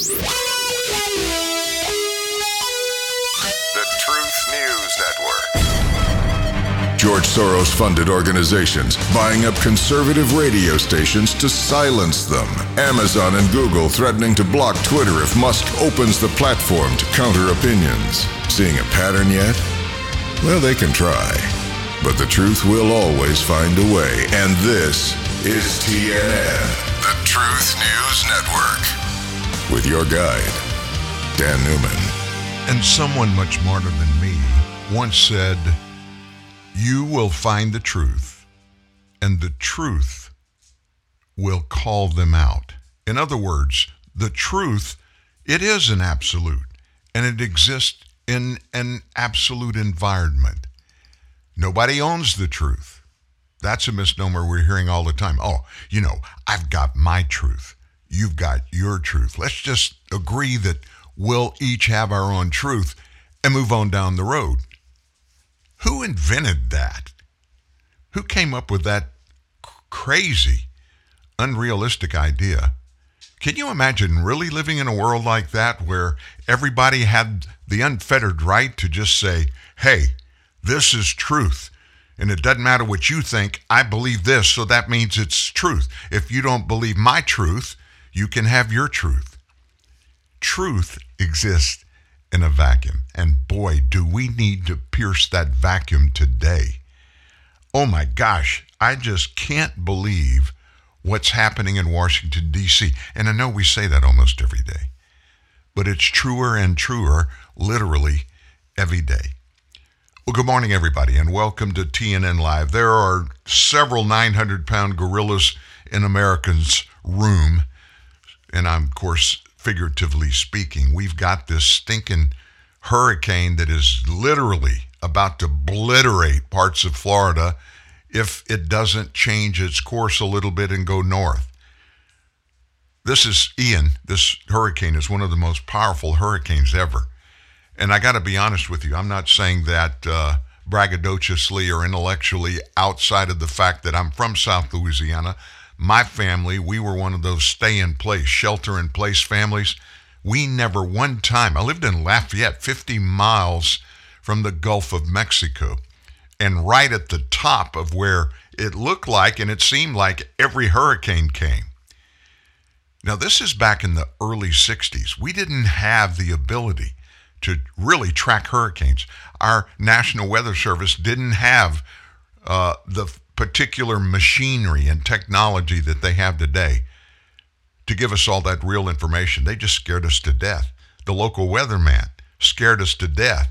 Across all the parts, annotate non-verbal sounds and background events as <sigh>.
The Truth News Network. George Soros funded organizations buying up conservative radio stations to silence them. Amazon and Google threatening to block Twitter if Musk opens the platform to counter opinions. Seeing a pattern yet? Well, they can try. But the truth will always find a way. And this is TNN, the Truth News Network. With your guide, Dan Newman. And someone much smarter than me once said, You will find the truth, and the truth will call them out. In other words, the truth, it is an absolute, and it exists in an absolute environment. Nobody owns the truth. That's a misnomer we're hearing all the time. Oh, you know, I've got my truth. You've got your truth. Let's just agree that we'll each have our own truth and move on down the road. Who invented that? Who came up with that crazy, unrealistic idea? Can you imagine really living in a world like that where everybody had the unfettered right to just say, hey, this is truth. And it doesn't matter what you think, I believe this, so that means it's truth. If you don't believe my truth, you can have your truth. Truth exists in a vacuum. And boy, do we need to pierce that vacuum today. Oh my gosh, I just can't believe what's happening in Washington, D.C. And I know we say that almost every day, but it's truer and truer literally every day. Well, good morning, everybody, and welcome to TNN Live. There are several 900 pound gorillas in Americans' room, and I'm, of course, figuratively speaking. We've got this stinking hurricane that is literally about to obliterate parts of Florida if it doesn't change its course a little bit and go north. This is Ian. This hurricane is one of the most powerful hurricanes ever. And I got to be honest with you, I'm not saying that uh, braggadociously or intellectually outside of the fact that I'm from South Louisiana. My family, we were one of those stay in place, shelter in place families. We never one time, I lived in Lafayette, 50 miles from the Gulf of Mexico, and right at the top of where it looked like and it seemed like every hurricane came. Now, this is back in the early 60s. We didn't have the ability to really track hurricanes. Our National Weather Service didn't have uh, the particular machinery and technology that they have today to give us all that real information. They just scared us to death. The local weatherman scared us to death.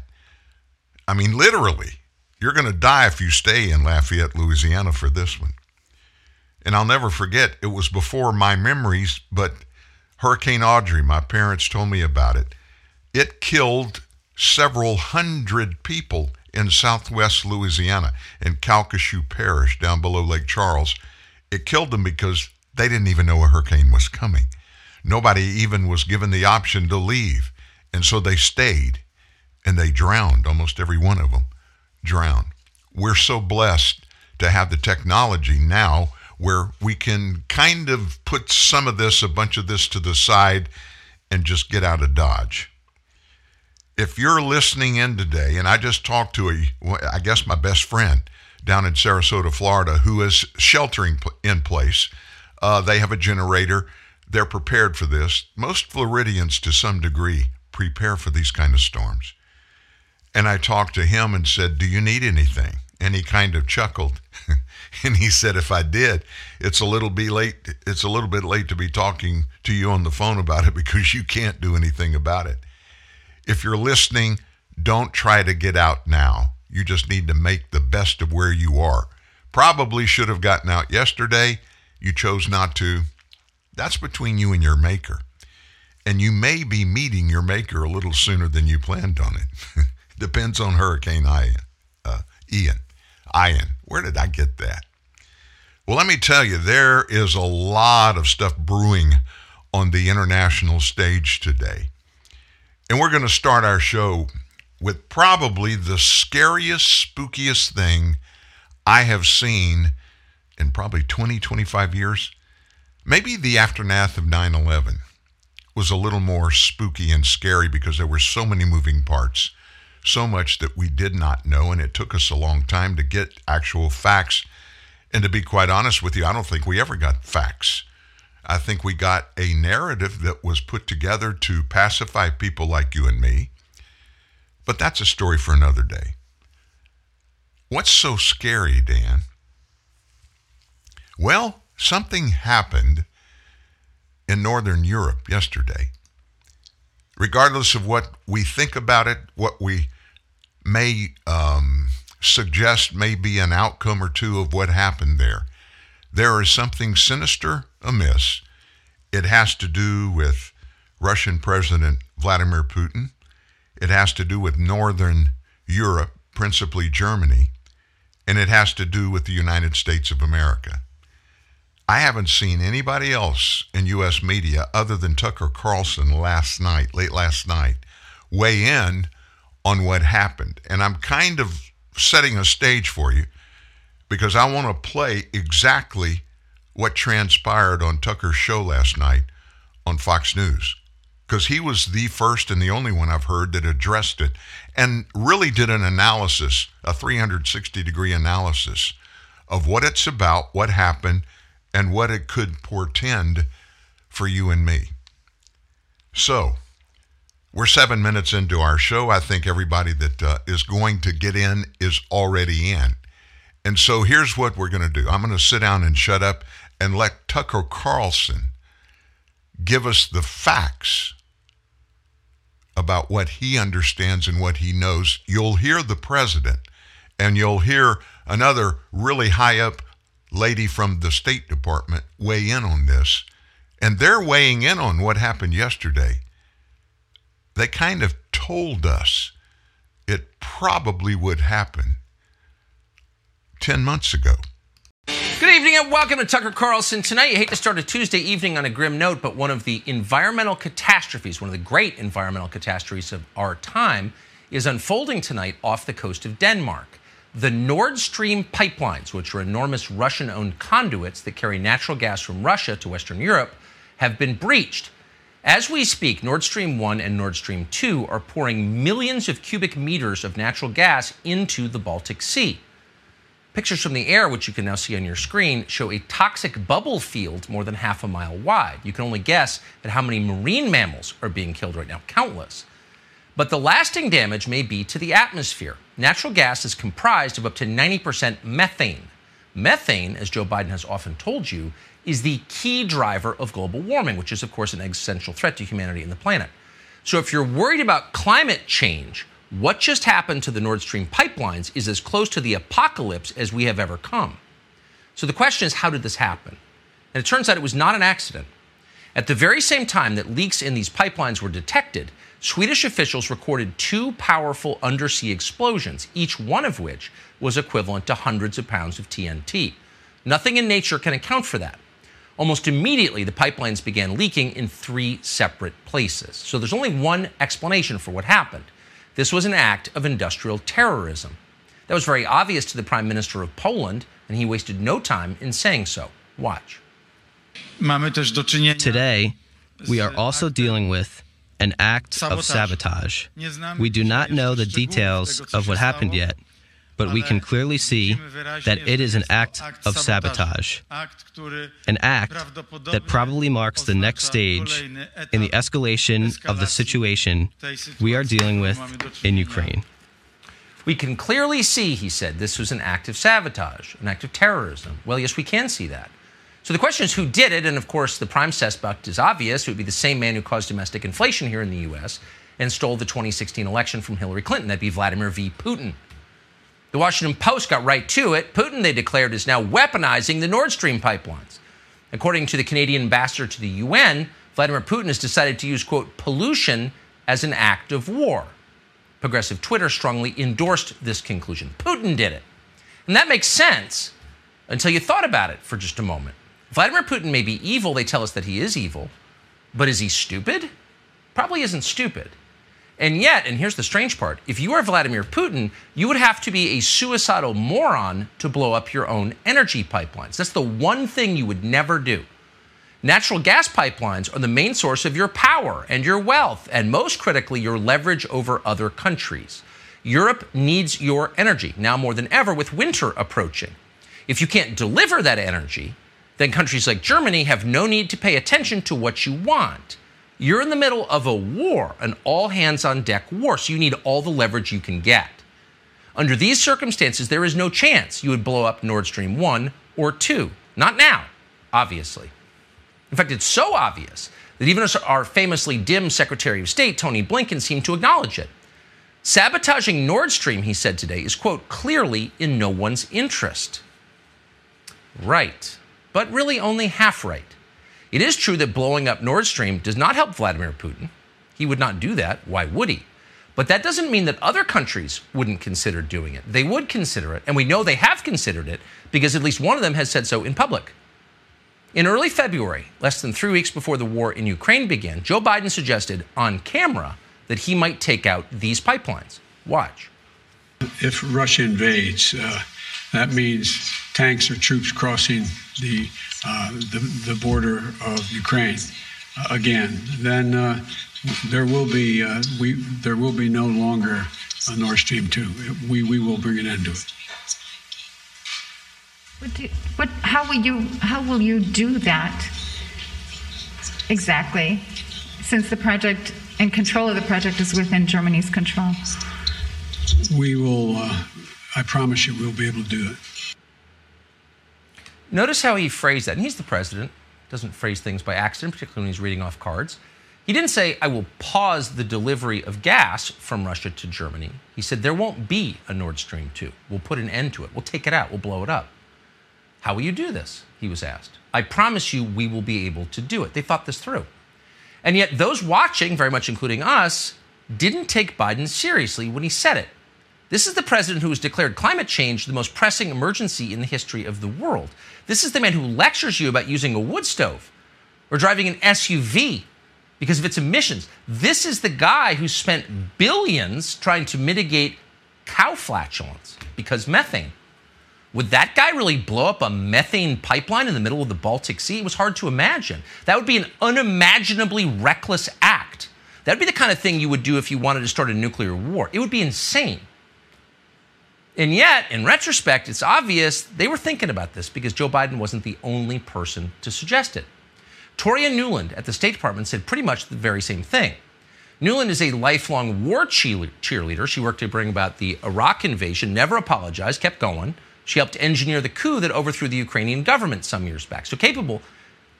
I mean, literally, you're going to die if you stay in Lafayette, Louisiana for this one. And I'll never forget, it was before my memories, but Hurricane Audrey, my parents told me about it. It killed several hundred people in southwest Louisiana, in Calcasieu Parish, down below Lake Charles. It killed them because they didn't even know a hurricane was coming. Nobody even was given the option to leave. And so they stayed and they drowned. Almost every one of them drowned. We're so blessed to have the technology now where we can kind of put some of this, a bunch of this to the side, and just get out of Dodge if you're listening in today, and I just talked to a, I guess my best friend down in Sarasota, Florida, who is sheltering in place. Uh, they have a generator. They're prepared for this. Most Floridians, to some degree, prepare for these kind of storms. And I talked to him and said, "Do you need anything?" And he kind of chuckled, <laughs> and he said, "If I did, it's a little bit late. It's a little bit late to be talking to you on the phone about it <laughs> because you can't do anything about it." If you're listening, don't try to get out now. You just need to make the best of where you are. Probably should have gotten out yesterday. You chose not to. That's between you and your maker. And you may be meeting your maker a little sooner than you planned on it. <laughs> Depends on Hurricane Ian. Uh, Ian. Ian. Where did I get that? Well, let me tell you, there is a lot of stuff brewing on the international stage today. And we're going to start our show with probably the scariest, spookiest thing I have seen in probably 20, 25 years. Maybe the aftermath of 9 11 was a little more spooky and scary because there were so many moving parts, so much that we did not know, and it took us a long time to get actual facts. And to be quite honest with you, I don't think we ever got facts. I think we got a narrative that was put together to pacify people like you and me. But that's a story for another day. What's so scary, Dan? Well, something happened in Northern Europe yesterday. Regardless of what we think about it, what we may um, suggest may be an outcome or two of what happened there, there is something sinister amiss. It has to do with Russian President Vladimir Putin. It has to do with Northern Europe, principally Germany and it has to do with the United States of America. I haven't seen anybody else in U.S. media other than Tucker Carlson last night, late last night, weigh in on what happened. And I'm kind of setting a stage for you because I want to play exactly what transpired on Tucker's show last night on Fox News because he was the first and the only one I've heard that addressed it and really did an analysis, a 360 degree analysis of what it's about, what happened, and what it could portend for you and me. So, we're seven minutes into our show. I think everybody that uh, is going to get in is already in. And so here's what we're going to do I'm going to sit down and shut up and let Tucker Carlson give us the facts about what he understands and what he knows. You'll hear the president and you'll hear another really high up lady from the State Department weigh in on this. And they're weighing in on what happened yesterday. They kind of told us it probably would happen 10 months ago. Good evening and welcome to Tucker Carlson. Tonight, you hate to start a Tuesday evening on a grim note, but one of the environmental catastrophes, one of the great environmental catastrophes of our time, is unfolding tonight off the coast of Denmark. The Nord Stream pipelines, which are enormous Russian owned conduits that carry natural gas from Russia to Western Europe, have been breached. As we speak, Nord Stream 1 and Nord Stream 2 are pouring millions of cubic meters of natural gas into the Baltic Sea. Pictures from the air, which you can now see on your screen, show a toxic bubble field more than half a mile wide. You can only guess at how many marine mammals are being killed right now countless. But the lasting damage may be to the atmosphere. Natural gas is comprised of up to 90% methane. Methane, as Joe Biden has often told you, is the key driver of global warming, which is, of course, an existential threat to humanity and the planet. So if you're worried about climate change, what just happened to the Nord Stream pipelines is as close to the apocalypse as we have ever come. So the question is, how did this happen? And it turns out it was not an accident. At the very same time that leaks in these pipelines were detected, Swedish officials recorded two powerful undersea explosions, each one of which was equivalent to hundreds of pounds of TNT. Nothing in nature can account for that. Almost immediately, the pipelines began leaking in three separate places. So there's only one explanation for what happened. This was an act of industrial terrorism. That was very obvious to the Prime Minister of Poland, and he wasted no time in saying so. Watch. Today, we are also dealing with an act of sabotage. We do not know the details of what happened yet, but we can clearly see that it is an act of sabotage, an act that probably marks the next stage in the escalation of the situation we are dealing with in Ukraine. We can clearly see, he said, this was an act of sabotage, an act of terrorism. Well, yes, we can see that. So the question is who did it? And of course, the prime suspect is obvious. It would be the same man who caused domestic inflation here in the U.S. and stole the 2016 election from Hillary Clinton. That'd be Vladimir V. Putin. The Washington Post got right to it. Putin, they declared, is now weaponizing the Nord Stream pipelines. According to the Canadian ambassador to the UN, Vladimir Putin has decided to use, quote, pollution as an act of war. Progressive Twitter strongly endorsed this conclusion. Putin did it. And that makes sense until you thought about it for just a moment. Vladimir Putin may be evil, they tell us that he is evil, but is he stupid? Probably isn't stupid. And yet, and here's the strange part if you are Vladimir Putin, you would have to be a suicidal moron to blow up your own energy pipelines. That's the one thing you would never do. Natural gas pipelines are the main source of your power and your wealth, and most critically, your leverage over other countries. Europe needs your energy now more than ever with winter approaching. If you can't deliver that energy, then countries like Germany have no need to pay attention to what you want. You're in the middle of a war, an all hands on deck war, so you need all the leverage you can get. Under these circumstances, there is no chance you would blow up Nord Stream 1 or 2. Not now, obviously. In fact, it's so obvious that even our famously dim Secretary of State, Tony Blinken, seemed to acknowledge it. Sabotaging Nord Stream, he said today, is, quote, clearly in no one's interest. Right, but really only half right. It is true that blowing up Nord Stream does not help Vladimir Putin. He would not do that. Why would he? But that doesn't mean that other countries wouldn't consider doing it. They would consider it, and we know they have considered it because at least one of them has said so in public. In early February, less than three weeks before the war in Ukraine began, Joe Biden suggested on camera that he might take out these pipelines. Watch. If Russia invades, uh, that means tanks or troops crossing the uh, the, the, border of Ukraine uh, again. Then uh, there will be uh, we there will be no longer a Nord Stream two. We we will bring an end to it. What, do, what how will you how will you do that exactly? Since the project and control of the project is within Germany's control. We will. Uh, I promise you, we'll be able to do it. Notice how he phrased that. And he's the president, doesn't phrase things by accident, particularly when he's reading off cards. He didn't say, I will pause the delivery of gas from Russia to Germany. He said, there won't be a Nord Stream 2. We'll put an end to it. We'll take it out. We'll blow it up. How will you do this? He was asked. I promise you we will be able to do it. They thought this through. And yet, those watching, very much including us, didn't take Biden seriously when he said it. This is the president who has declared climate change the most pressing emergency in the history of the world. This is the man who lectures you about using a wood stove or driving an SUV because of its emissions. This is the guy who spent billions trying to mitigate cow flatulence because methane. Would that guy really blow up a methane pipeline in the middle of the Baltic Sea? It was hard to imagine. That would be an unimaginably reckless act. That would be the kind of thing you would do if you wanted to start a nuclear war. It would be insane. And yet, in retrospect, it's obvious they were thinking about this because Joe Biden wasn't the only person to suggest it. Toria Nuland at the State Department said pretty much the very same thing. Nuland is a lifelong war cheerleader. She worked to bring about the Iraq invasion, never apologized, kept going. She helped engineer the coup that overthrew the Ukrainian government some years back. So capable,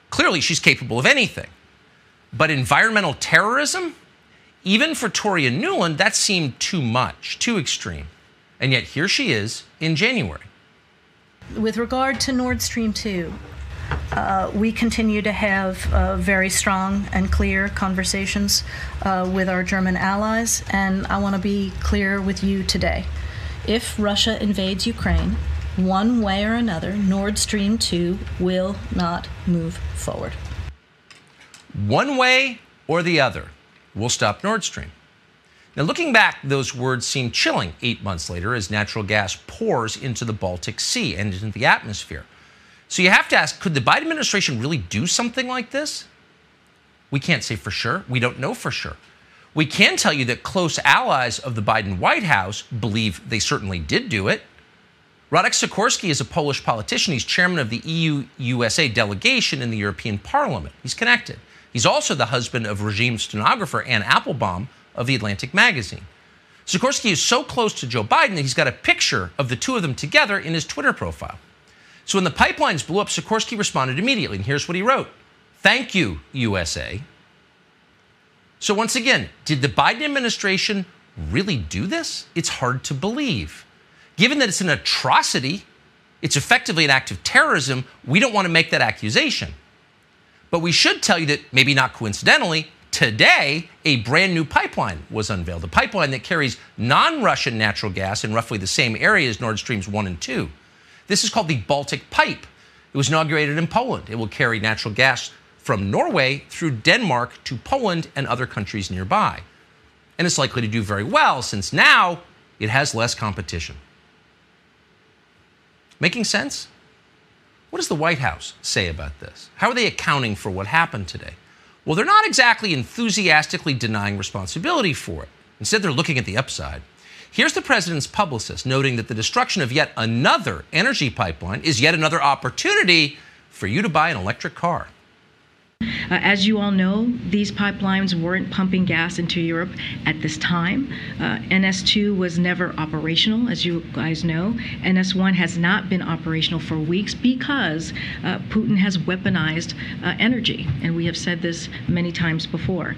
clearly she's capable of anything. But environmental terrorism, even for Toria Nuland, that seemed too much, too extreme. And yet here she is in January. With regard to Nord Stream 2, uh, we continue to have uh, very strong and clear conversations uh, with our German allies, and I want to be clear with you today. If Russia invades Ukraine, one way or another, Nord Stream 2 will not move forward. One way or the other, we'll stop Nord Stream. Now, looking back, those words seem chilling eight months later as natural gas pours into the Baltic Sea and into the atmosphere. So you have to ask could the Biden administration really do something like this? We can't say for sure. We don't know for sure. We can tell you that close allies of the Biden White House believe they certainly did do it. Radek Sikorski is a Polish politician. He's chairman of the EU USA delegation in the European Parliament. He's connected. He's also the husband of regime stenographer Anne Applebaum, of The Atlantic magazine. Sikorski is so close to Joe Biden that he's got a picture of the two of them together in his Twitter profile. So when the pipelines blew up, Sikorski responded immediately, and here's what he wrote Thank you, USA. So once again, did the Biden administration really do this? It's hard to believe. Given that it's an atrocity, it's effectively an act of terrorism, we don't want to make that accusation. But we should tell you that, maybe not coincidentally, Today, a brand new pipeline was unveiled, a pipeline that carries non Russian natural gas in roughly the same area as Nord Streams 1 and 2. This is called the Baltic Pipe. It was inaugurated in Poland. It will carry natural gas from Norway through Denmark to Poland and other countries nearby. And it's likely to do very well since now it has less competition. Making sense? What does the White House say about this? How are they accounting for what happened today? Well, they're not exactly enthusiastically denying responsibility for it. Instead, they're looking at the upside. Here's the president's publicist noting that the destruction of yet another energy pipeline is yet another opportunity for you to buy an electric car. Uh, as you all know, these pipelines weren't pumping gas into Europe at this time. Uh, NS2 was never operational, as you guys know. NS1 has not been operational for weeks because uh, Putin has weaponized uh, energy, and we have said this many times before.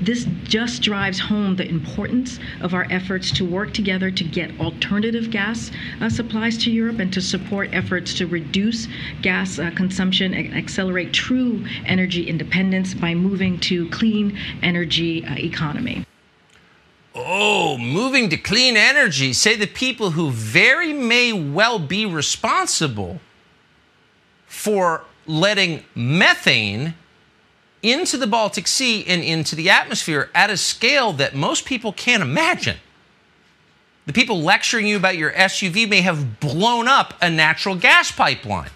This just drives home the importance of our efforts to work together to get alternative gas uh, supplies to Europe and to support efforts to reduce gas uh, consumption and accelerate true energy energy independence by moving to clean energy uh, economy. Oh, moving to clean energy, say the people who very may well be responsible for letting methane into the Baltic Sea and into the atmosphere at a scale that most people can't imagine. The people lecturing you about your SUV may have blown up a natural gas pipeline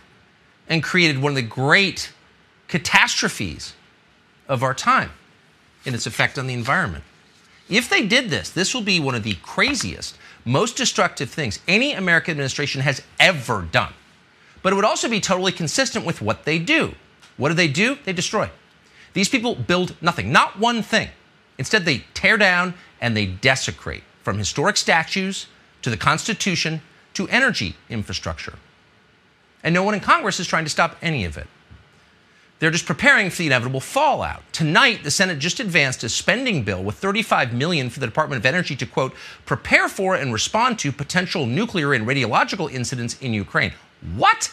and created one of the great catastrophes of our time and its effect on the environment. If they did this, this will be one of the craziest, most destructive things any American administration has ever done. But it would also be totally consistent with what they do. What do they do? They destroy. These people build nothing, not one thing. Instead, they tear down and they desecrate from historic statues to the Constitution to energy infrastructure. And no one in Congress is trying to stop any of it. They're just preparing for the inevitable fallout. Tonight, the Senate just advanced a spending bill with 35 million for the Department of Energy to quote prepare for and respond to potential nuclear and radiological incidents in Ukraine. What?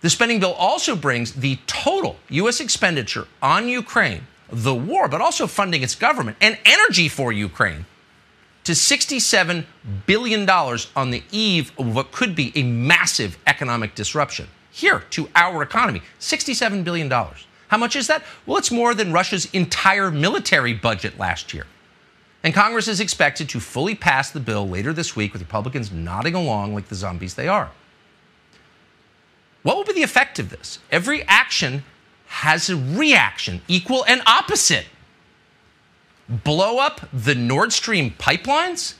The spending bill also brings the total U.S. expenditure on Ukraine, the war, but also funding its government and energy for Ukraine to $67 billion on the eve of what could be a massive economic disruption here to our economy $67 billion. How much is that? Well, it's more than Russia's entire military budget last year. And Congress is expected to fully pass the bill later this week with Republicans nodding along like the zombies they are. What will be the effect of this? Every action has a reaction, equal and opposite. Blow up the Nord Stream pipelines?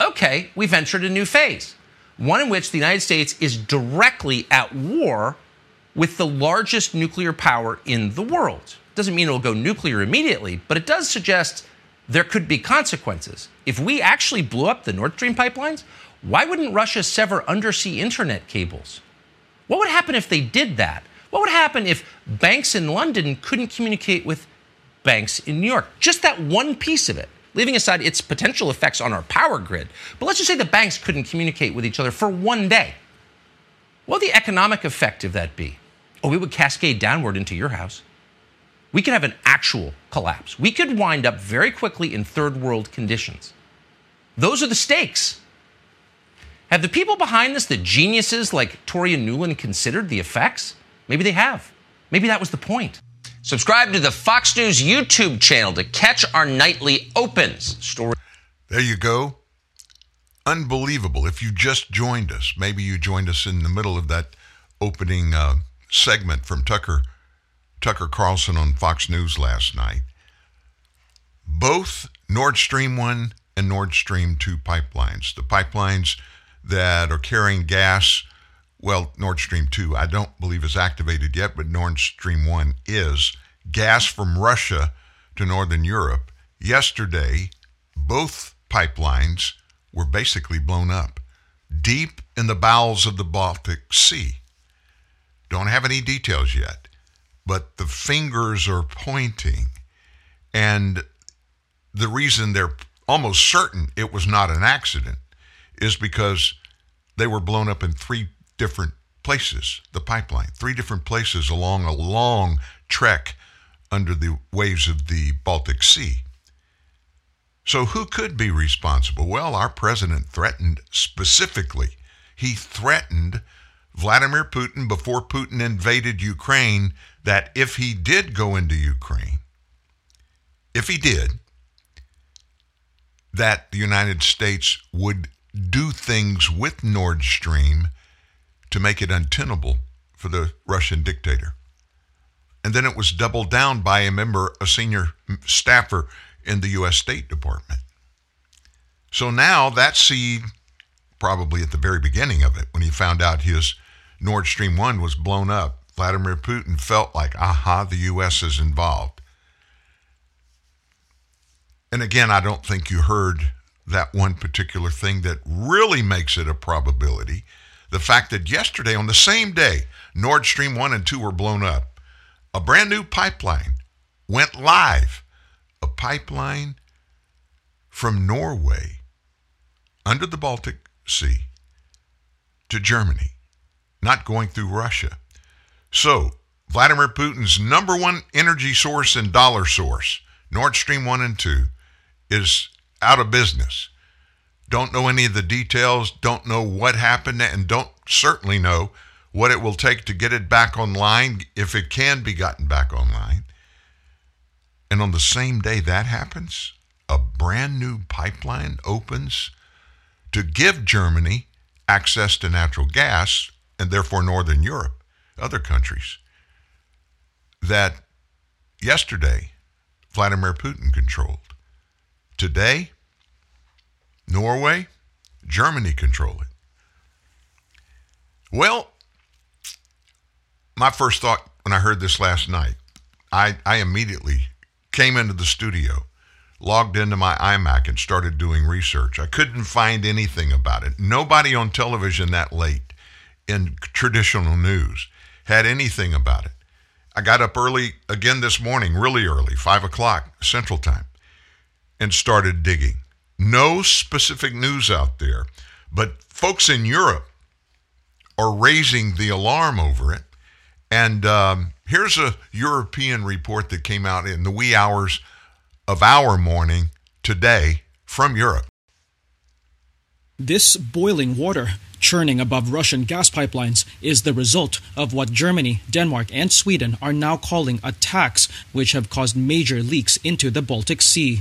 Okay, we've entered a new phase one in which the United States is directly at war with the largest nuclear power in the world. Doesn't mean it'll go nuclear immediately, but it does suggest there could be consequences. If we actually blew up the Nord Stream pipelines, why wouldn't Russia sever undersea internet cables? What would happen if they did that? What would happen if banks in London couldn't communicate with banks in New York? Just that one piece of it leaving aside its potential effects on our power grid. But let's just say the banks couldn't communicate with each other for one day. What would the economic effect of that be? Oh, it would cascade downward into your house. We could have an actual collapse. We could wind up very quickly in third world conditions. Those are the stakes. Have the people behind this, the geniuses like Toria Nuland, considered the effects? Maybe they have. Maybe that was the point. Subscribe to the Fox News YouTube channel to catch our nightly opens. Story. There you go. Unbelievable. If you just joined us, maybe you joined us in the middle of that opening uh, segment from Tucker Tucker Carlson on Fox News last night. Both Nord Stream 1 and Nord Stream 2 pipelines, the pipelines that are carrying gas well, Nord Stream 2, I don't believe is activated yet, but Nord Stream 1 is. Gas from Russia to Northern Europe. Yesterday, both pipelines were basically blown up deep in the bowels of the Baltic Sea. Don't have any details yet, but the fingers are pointing. And the reason they're almost certain it was not an accident is because they were blown up in three different places, the pipeline, three different places along a long trek under the waves of the Baltic Sea. So, who could be responsible? Well, our president threatened specifically. He threatened Vladimir Putin before Putin invaded Ukraine that if he did go into Ukraine, if he did, that the United States would do things with Nord Stream to make it untenable for the Russian dictator. And then it was doubled down by a member, a senior staffer in the U.S. State Department. So now that seed, probably at the very beginning of it, when he found out his Nord Stream 1 was blown up, Vladimir Putin felt like, aha, the U.S. is involved. And again, I don't think you heard that one particular thing that really makes it a probability. The fact that yesterday, on the same day, Nord Stream 1 and 2 were blown up, a brand new pipeline went live. A pipeline from Norway under the Baltic Sea to Germany, not going through Russia. So, Vladimir Putin's number one energy source and dollar source, Nord Stream 1 and 2, is out of business. Don't know any of the details, don't know what happened, and don't certainly know what it will take to get it back online if it can be gotten back online. And on the same day that happens, a brand new pipeline opens to give Germany access to natural gas and therefore Northern Europe, other countries, that yesterday Vladimir Putin controlled. Today, Norway, Germany control it. Well, my first thought when I heard this last night, I, I immediately came into the studio, logged into my iMac, and started doing research. I couldn't find anything about it. Nobody on television that late in traditional news had anything about it. I got up early again this morning, really early, 5 o'clock Central Time and started digging. No specific news out there, but folks in Europe are raising the alarm over it. And um, here's a European report that came out in the wee hours of our morning today from Europe. This boiling water churning above Russian gas pipelines is the result of what Germany, Denmark, and Sweden are now calling attacks, which have caused major leaks into the Baltic Sea.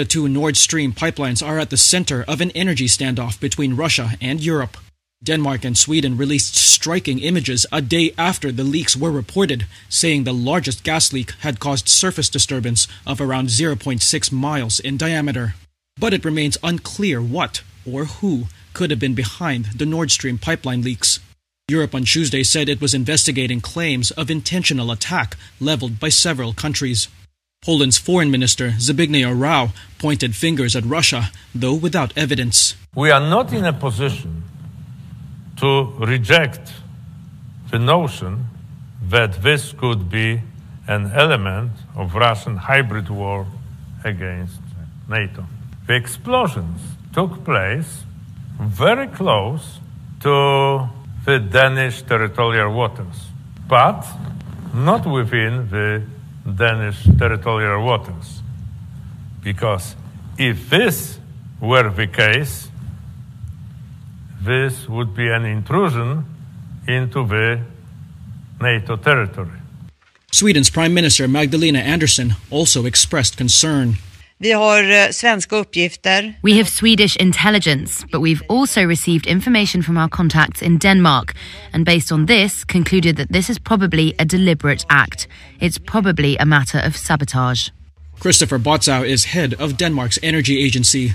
The two Nord Stream pipelines are at the center of an energy standoff between Russia and Europe. Denmark and Sweden released striking images a day after the leaks were reported, saying the largest gas leak had caused surface disturbance of around 0.6 miles in diameter. But it remains unclear what or who could have been behind the Nord Stream pipeline leaks. Europe on Tuesday said it was investigating claims of intentional attack leveled by several countries. Poland's foreign minister, Zbigniew Rau, pointed fingers at Russia, though without evidence. We are not in a position to reject the notion that this could be an element of Russian hybrid war against NATO. The explosions took place very close to the Danish territorial waters, but not within the Danish territorial waters. Because if this were the case, this would be an intrusion into the NATO territory. Sweden's Prime Minister Magdalena Andersson also expressed concern. Vi har eh, svenska uppgifter. We have Swedish intelligence, but we've also received information from our contacts in Denmark, and based on this, concluded that this is probably a deliberate act. It's probably a matter of sabotage. Kristoffer Böttzauw is head of Denmark's energy agency.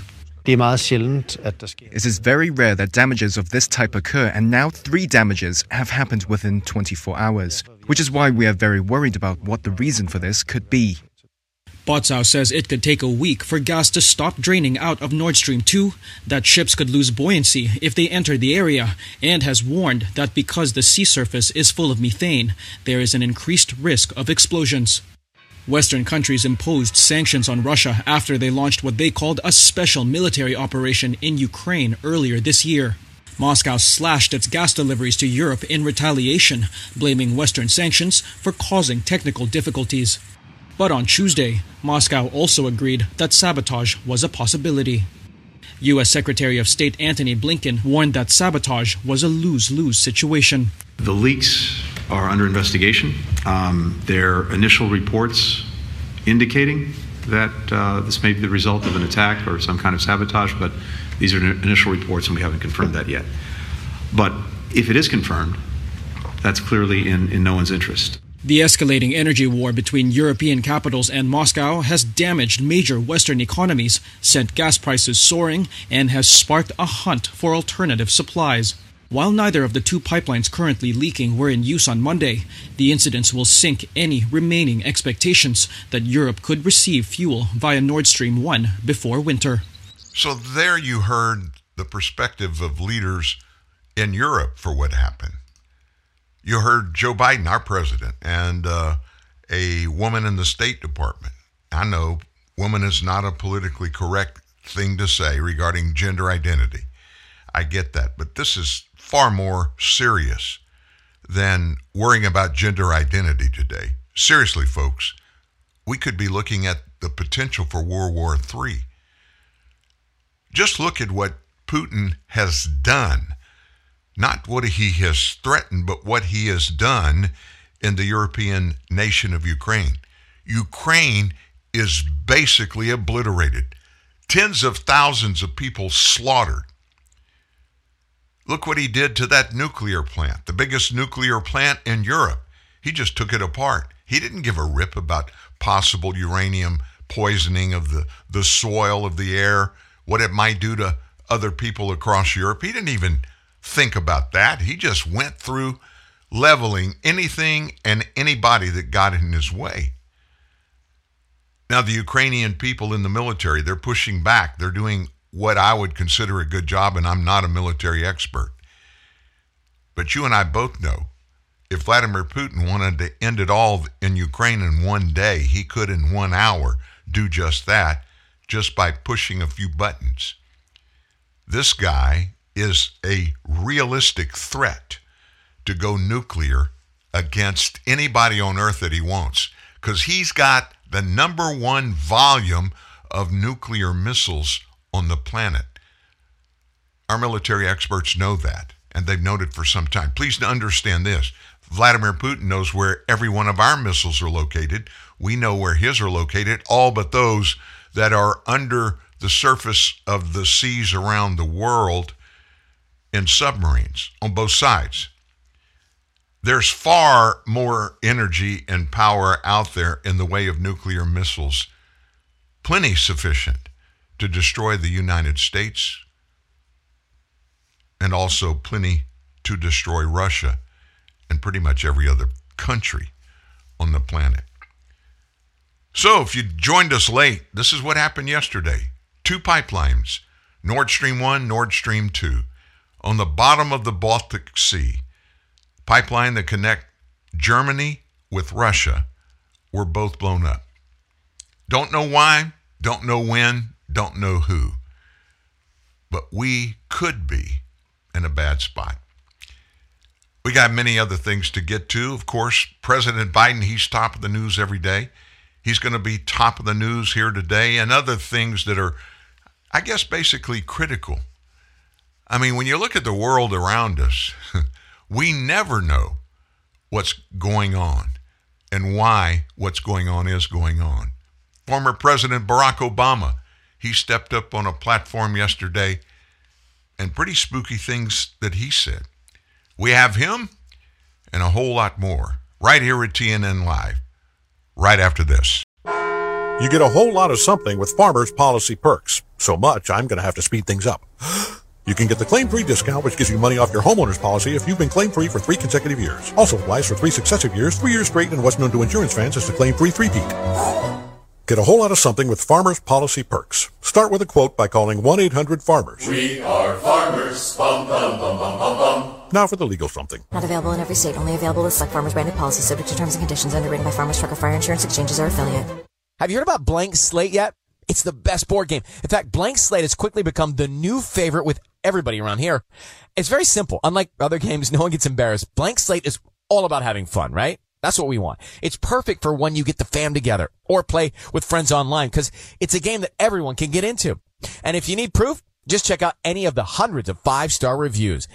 It is very rare that damages of this type occur, and now three damages have happened within 24 hours, which is why we are very worried about what the reason for this could be. Böttzauw says it could take a week for gas to stop draining out of Nord Stream 2, that ships could lose buoyancy if they enter the area, and has warned that because the sea surface is full of methane, there is an increased risk of explosions. Western countries imposed sanctions on Russia after they launched what they called a special military operation in Ukraine earlier this year. Moscow slashed its gas deliveries to Europe in retaliation, blaming Western sanctions for causing technical difficulties. But on Tuesday, Moscow also agreed that sabotage was a possibility. U.S. Secretary of State Antony Blinken warned that sabotage was a lose lose situation. The leaks are under investigation. Um, their initial reports indicating that uh, this may be the result of an attack or some kind of sabotage, but these are initial reports and we haven't confirmed that yet. But if it is confirmed, that's clearly in, in no one's interest. The escalating energy war between European capitals and Moscow has damaged major Western economies, sent gas prices soaring, and has sparked a hunt for alternative supplies. While neither of the two pipelines currently leaking were in use on Monday, the incidents will sink any remaining expectations that Europe could receive fuel via Nord Stream 1 before winter. So, there you heard the perspective of leaders in Europe for what happened. You heard Joe Biden, our president, and uh, a woman in the State Department. I know woman is not a politically correct thing to say regarding gender identity. I get that. But this is far more serious than worrying about gender identity today. Seriously, folks, we could be looking at the potential for World War III. Just look at what Putin has done not what he has threatened, but what he has done in the European nation of Ukraine. Ukraine is basically obliterated, tens of thousands of people slaughtered. Look what he did to that nuclear plant, the biggest nuclear plant in Europe. He just took it apart. He didn't give a rip about possible uranium poisoning of the, the soil, of the air, what it might do to other people across Europe. He didn't even think about that. He just went through leveling anything and anybody that got in his way. Now, the Ukrainian people in the military, they're pushing back. They're doing what I would consider a good job, and I'm not a military expert. But you and I both know if Vladimir Putin wanted to end it all in Ukraine in one day, he could in one hour do just that, just by pushing a few buttons. This guy is a realistic threat to go nuclear against anybody on earth that he wants because he's got the number one volume of nuclear missiles on the planet. Our military experts know that, and they've known it for some time. Please understand this Vladimir Putin knows where every one of our missiles are located. We know where his are located, all but those that are under the surface of the seas around the world in submarines on both sides. There's far more energy and power out there in the way of nuclear missiles, plenty sufficient to destroy the United States, and also plenty to destroy Russia and pretty much every other country on the planet. So, if you joined us late, this is what happened yesterday. Two pipelines, Nord Stream 1, Nord Stream 2 on the bottom of the Baltic Sea, pipeline that connect Germany with Russia, were both blown up. Don't know why, don't know when, don't know who. But we could be in a bad spot. We got many other things to get to. Of course, President Biden, he's top of the news every day. He's going to be top of the news here today, and other things that are, I guess, basically critical I mean, when you look at the world around us, <laughs> we never know what's going on and why what's going on is going on. Former President Barack Obama, he stepped up on a platform yesterday and pretty spooky things that he said. We have him and a whole lot more right here at TNN Live, right after this. You get a whole lot of something with Farmers Policy Perks. So much, I'm going to have to speed things up. <gasps> <gasps> You can get the claim-free discount, which gives you money off your homeowner's policy if you've been claim-free for three consecutive years. Also applies for three successive years, three years straight, and what's known to insurance fans as the claim-free three-peat. Get a whole lot of something with Farmers Policy Perks. Start with a quote by calling 1-800-FARMERS. We are farmers. Bum, bum, bum, bum, bum, bum. Now for the legal something. Not available in every state. Only available with select Farmers branded policies subject to terms and conditions underwritten by Farmers Truck or Fire Insurance Exchanges or affiliate. Have you heard about Blank Slate yet? It's the best board game. In fact, Blank Slate has quickly become the new favorite with everybody around here. It's very simple. Unlike other games, no one gets embarrassed. Blank Slate is all about having fun, right? That's what we want. It's perfect for when you get the fam together or play with friends online because it's a game that everyone can get into. And if you need proof, just check out any of the hundreds of five star reviews.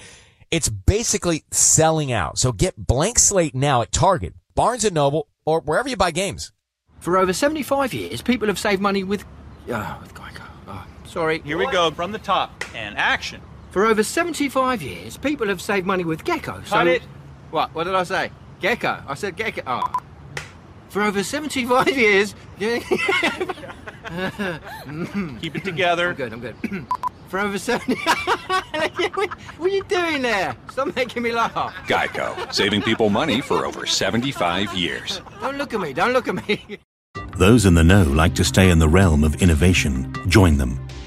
It's basically selling out. So get Blank Slate now at Target, Barnes and Noble, or wherever you buy games. For over 75 years, people have saved money with, uh, with sorry. Here we go from the top and action. For over 75 years, people have saved money with Gecko. Cut so it. What? What did I say? Gecko. I said gecko. Oh. For over 75 years. <laughs> <laughs> Mm-hmm. Keep it together. I'm good, I'm good. <clears throat> For over 70. <laughs> what are you doing there? Stop making me laugh. Geico, saving people money for over 75 years. Don't look at me, don't look at me. Those in the know like to stay in the realm of innovation. Join them.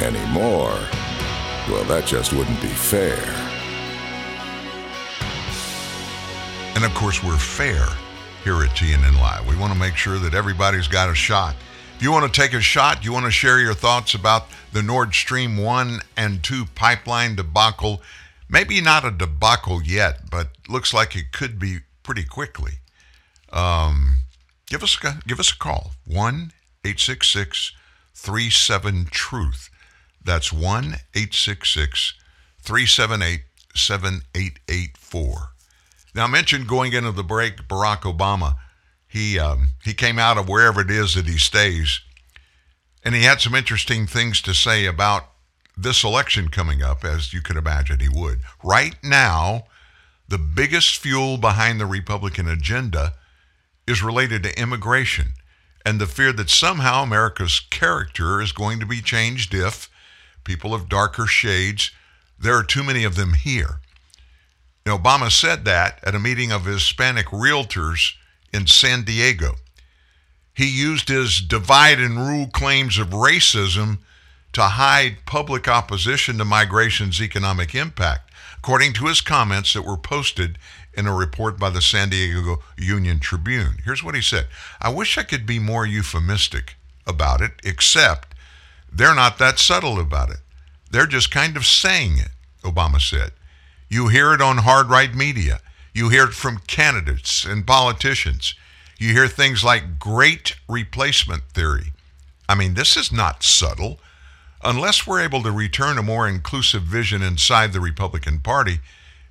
Anymore, well, that just wouldn't be fair. And of course, we're fair here at TNN Live. We want to make sure that everybody's got a shot. If you want to take a shot, you want to share your thoughts about the Nord Stream 1 and 2 pipeline debacle. Maybe not a debacle yet, but looks like it could be pretty quickly. Um, give us a, give us a call 1 866 37 Truth. That's 1 866 378 7884. Now, I mentioned going into the break, Barack Obama. He, um, he came out of wherever it is that he stays, and he had some interesting things to say about this election coming up, as you could imagine he would. Right now, the biggest fuel behind the Republican agenda is related to immigration and the fear that somehow America's character is going to be changed if people of darker shades, there are too many of them here. Now, Obama said that at a meeting of Hispanic realtors in San Diego. He used his divide and rule claims of racism to hide public opposition to migration's economic impact, according to his comments that were posted in a report by the San Diego Union Tribune. Here's what he said I wish I could be more euphemistic about it, except they're not that subtle about it. They're just kind of saying it, Obama said. You hear it on hard right media. You hear it from candidates and politicians. You hear things like great replacement theory. I mean, this is not subtle. Unless we're able to return a more inclusive vision inside the Republican Party,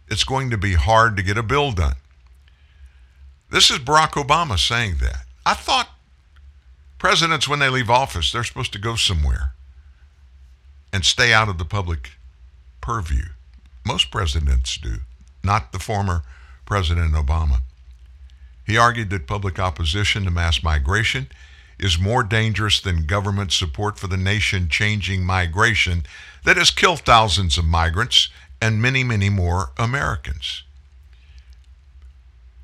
it's going to be hard to get a bill done. This is Barack Obama saying that. I thought presidents, when they leave office, they're supposed to go somewhere and stay out of the public purview. Most presidents do, not the former President Obama. He argued that public opposition to mass migration is more dangerous than government support for the nation changing migration that has killed thousands of migrants and many, many more Americans.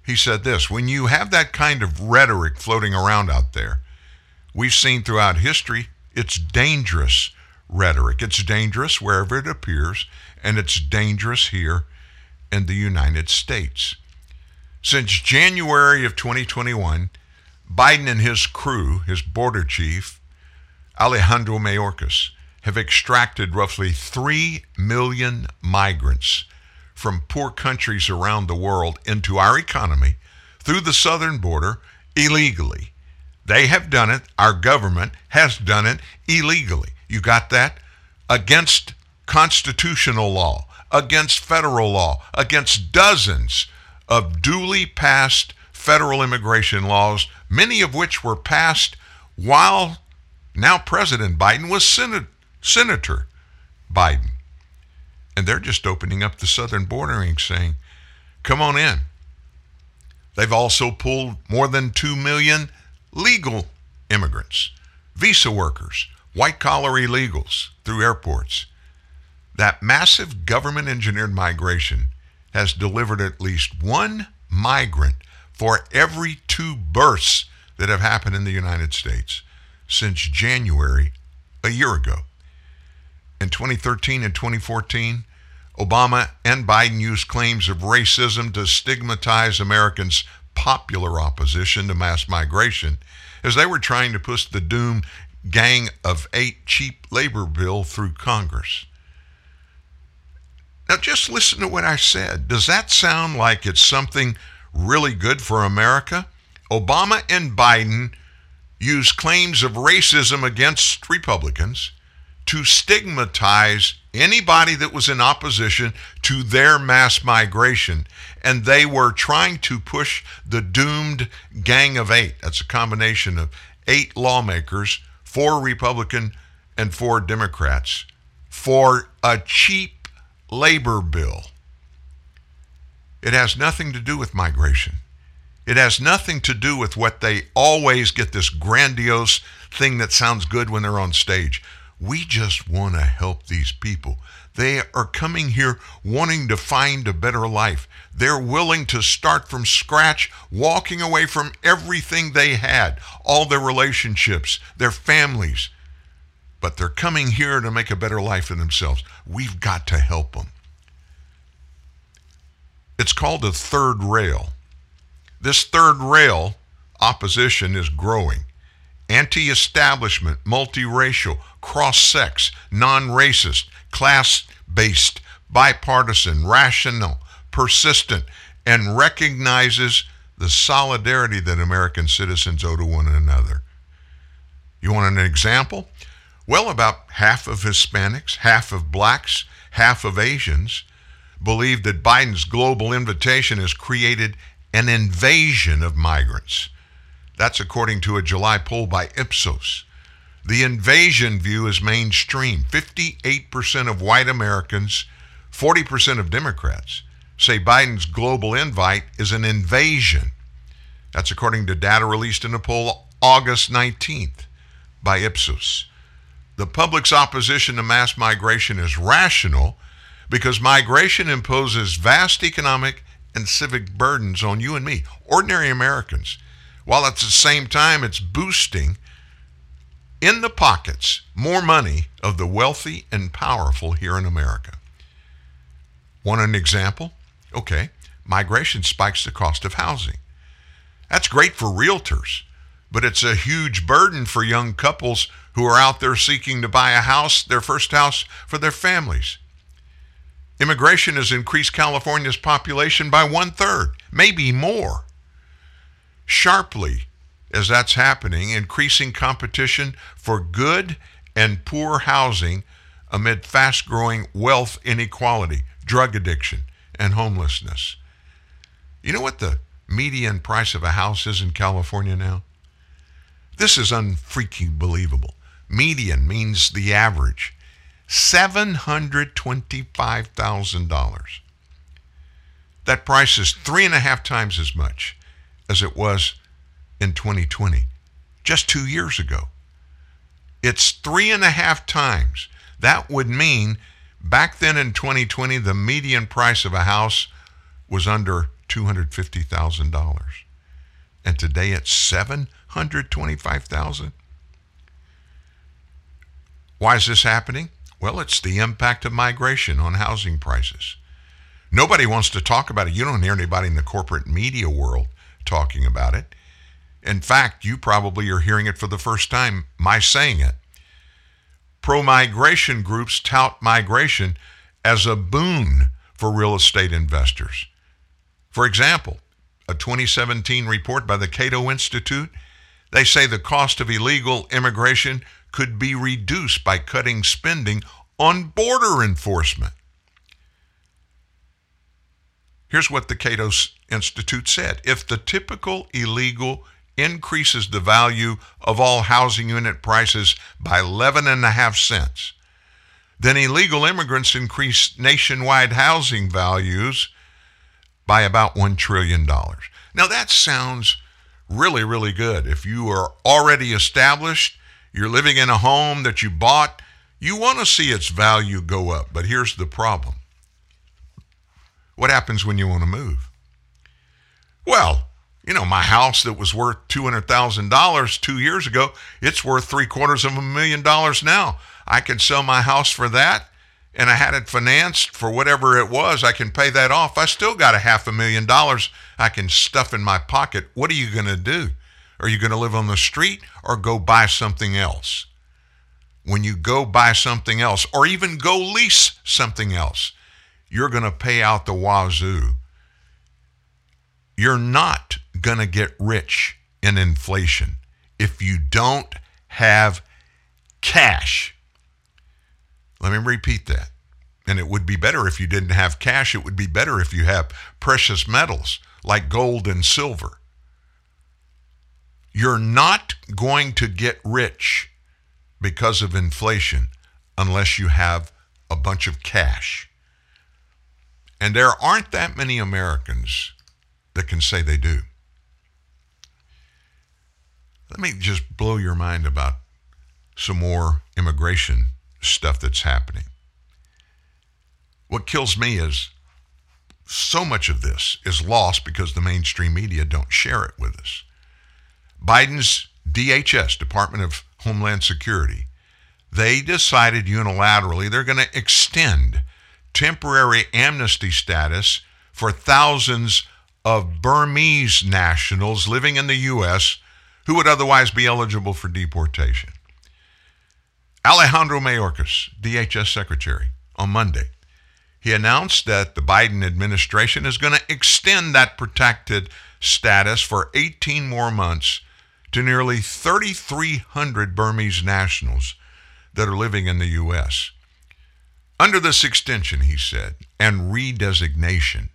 He said this when you have that kind of rhetoric floating around out there, we've seen throughout history, it's dangerous rhetoric. It's dangerous wherever it appears, and it's dangerous here in the United States. Since January of 2021, Biden and his crew, his border chief, Alejandro Mayorkas, have extracted roughly 3 million migrants from poor countries around the world into our economy through the southern border illegally. They have done it. Our government has done it illegally. You got that? Against constitutional law, against federal law, against dozens of duly passed federal immigration laws, many of which were passed while now President Biden was Senate, Senator Biden. And they're just opening up the southern bordering, saying, come on in. They've also pulled more than 2 million legal immigrants, visa workers, white collar illegals through airports. That massive government engineered migration has delivered at least one migrant for every two births that have happened in the United States since January a year ago. In 2013 and 2014, Obama and Biden used claims of racism to stigmatize Americans' popular opposition to mass migration as they were trying to push the doom gang of eight cheap labor bill through Congress. Now, just listen to what I said. Does that sound like it's something really good for America? Obama and Biden used claims of racism against Republicans to stigmatize anybody that was in opposition to their mass migration. And they were trying to push the doomed Gang of Eight. That's a combination of eight lawmakers, four Republican and four Democrats, for a cheap labor bill. It has nothing to do with migration. It has nothing to do with what they always get this grandiose thing that sounds good when they're on stage. We just want to help these people. They are coming here wanting to find a better life. They're willing to start from scratch, walking away from everything they had, all their relationships, their families. But they're coming here to make a better life for themselves. We've got to help them. It's called a third rail. This third rail opposition is growing. Anti establishment, multiracial, cross sex, non racist, class based, bipartisan, rational, persistent, and recognizes the solidarity that American citizens owe to one another. You want an example? Well, about half of Hispanics, half of blacks, half of Asians believe that Biden's global invitation has created an invasion of migrants. That's according to a July poll by Ipsos. The invasion view is mainstream. 58% of white Americans, 40% of Democrats say Biden's global invite is an invasion. That's according to data released in a poll August 19th by Ipsos. The public's opposition to mass migration is rational because migration imposes vast economic and civic burdens on you and me, ordinary Americans, while at the same time it's boosting in the pockets more money of the wealthy and powerful here in America. Want an example? Okay, migration spikes the cost of housing. That's great for realtors, but it's a huge burden for young couples who are out there seeking to buy a house, their first house for their families. Immigration has increased California's population by one third, maybe more. Sharply, as that's happening, increasing competition for good and poor housing amid fast growing wealth inequality, drug addiction, and homelessness. You know what the median price of a house is in California now? This is unfreaking believable. Median means the average. $725,000. That price is three and a half times as much as it was in 2020, just two years ago. It's three and a half times. That would mean back then in 2020, the median price of a house was under $250,000. And today it's 725,000. Why is this happening? Well, it's the impact of migration on housing prices. Nobody wants to talk about it. You don't hear anybody in the corporate media world talking about it. In fact, you probably are hearing it for the first time, my saying it. Pro migration groups tout migration as a boon for real estate investors. For example, a 2017 report by the Cato Institute, they say the cost of illegal immigration could be reduced by cutting spending on border enforcement. Here's what the Cato Institute said If the typical illegal increases the value of all housing unit prices by 11 and a half cents, then illegal immigrants increase nationwide housing values by about $1 trillion. Now, that sounds really, really good. If you are already established you're living in a home that you bought, you want to see its value go up. But here's the problem what happens when you want to move? Well, you know, my house that was worth $200,000 two years ago, it's worth three quarters of a million dollars now. I could sell my house for that and I had it financed for whatever it was. I can pay that off. I still got a half a million dollars I can stuff in my pocket. What are you going to do? Are you going to live on the street or go buy something else? When you go buy something else or even go lease something else, you're going to pay out the wazoo. You're not going to get rich in inflation if you don't have cash. Let me repeat that. And it would be better if you didn't have cash. It would be better if you have precious metals like gold and silver. You're not going to get rich because of inflation unless you have a bunch of cash. And there aren't that many Americans that can say they do. Let me just blow your mind about some more immigration stuff that's happening. What kills me is so much of this is lost because the mainstream media don't share it with us. Biden's DHS, Department of Homeland Security, they decided unilaterally they're going to extend temporary amnesty status for thousands of Burmese nationals living in the U.S. who would otherwise be eligible for deportation. Alejandro Mayorkas, DHS Secretary, on Monday, he announced that the Biden administration is going to extend that protected status for 18 more months to nearly 3,300 Burmese nationals that are living in the U.S. Under this extension, he said, and redesignation,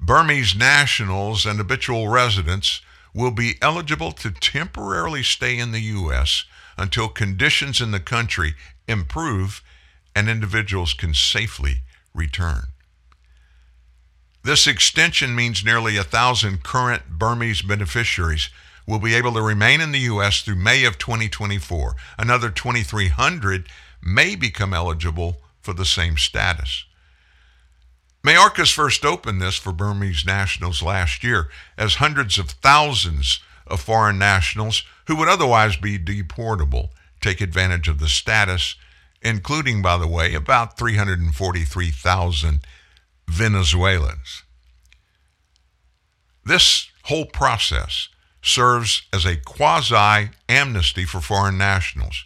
Burmese nationals and habitual residents will be eligible to temporarily stay in the U.S. until conditions in the country improve and individuals can safely return. This extension means nearly a thousand current Burmese beneficiaries will be able to remain in the U.S. through May of 2024. Another 2,300 may become eligible for the same status. Mayorkas first opened this for Burmese nationals last year as hundreds of thousands of foreign nationals who would otherwise be deportable take advantage of the status, including, by the way, about 343,000 Venezuelans. This whole process serves as a quasi amnesty for foreign nationals,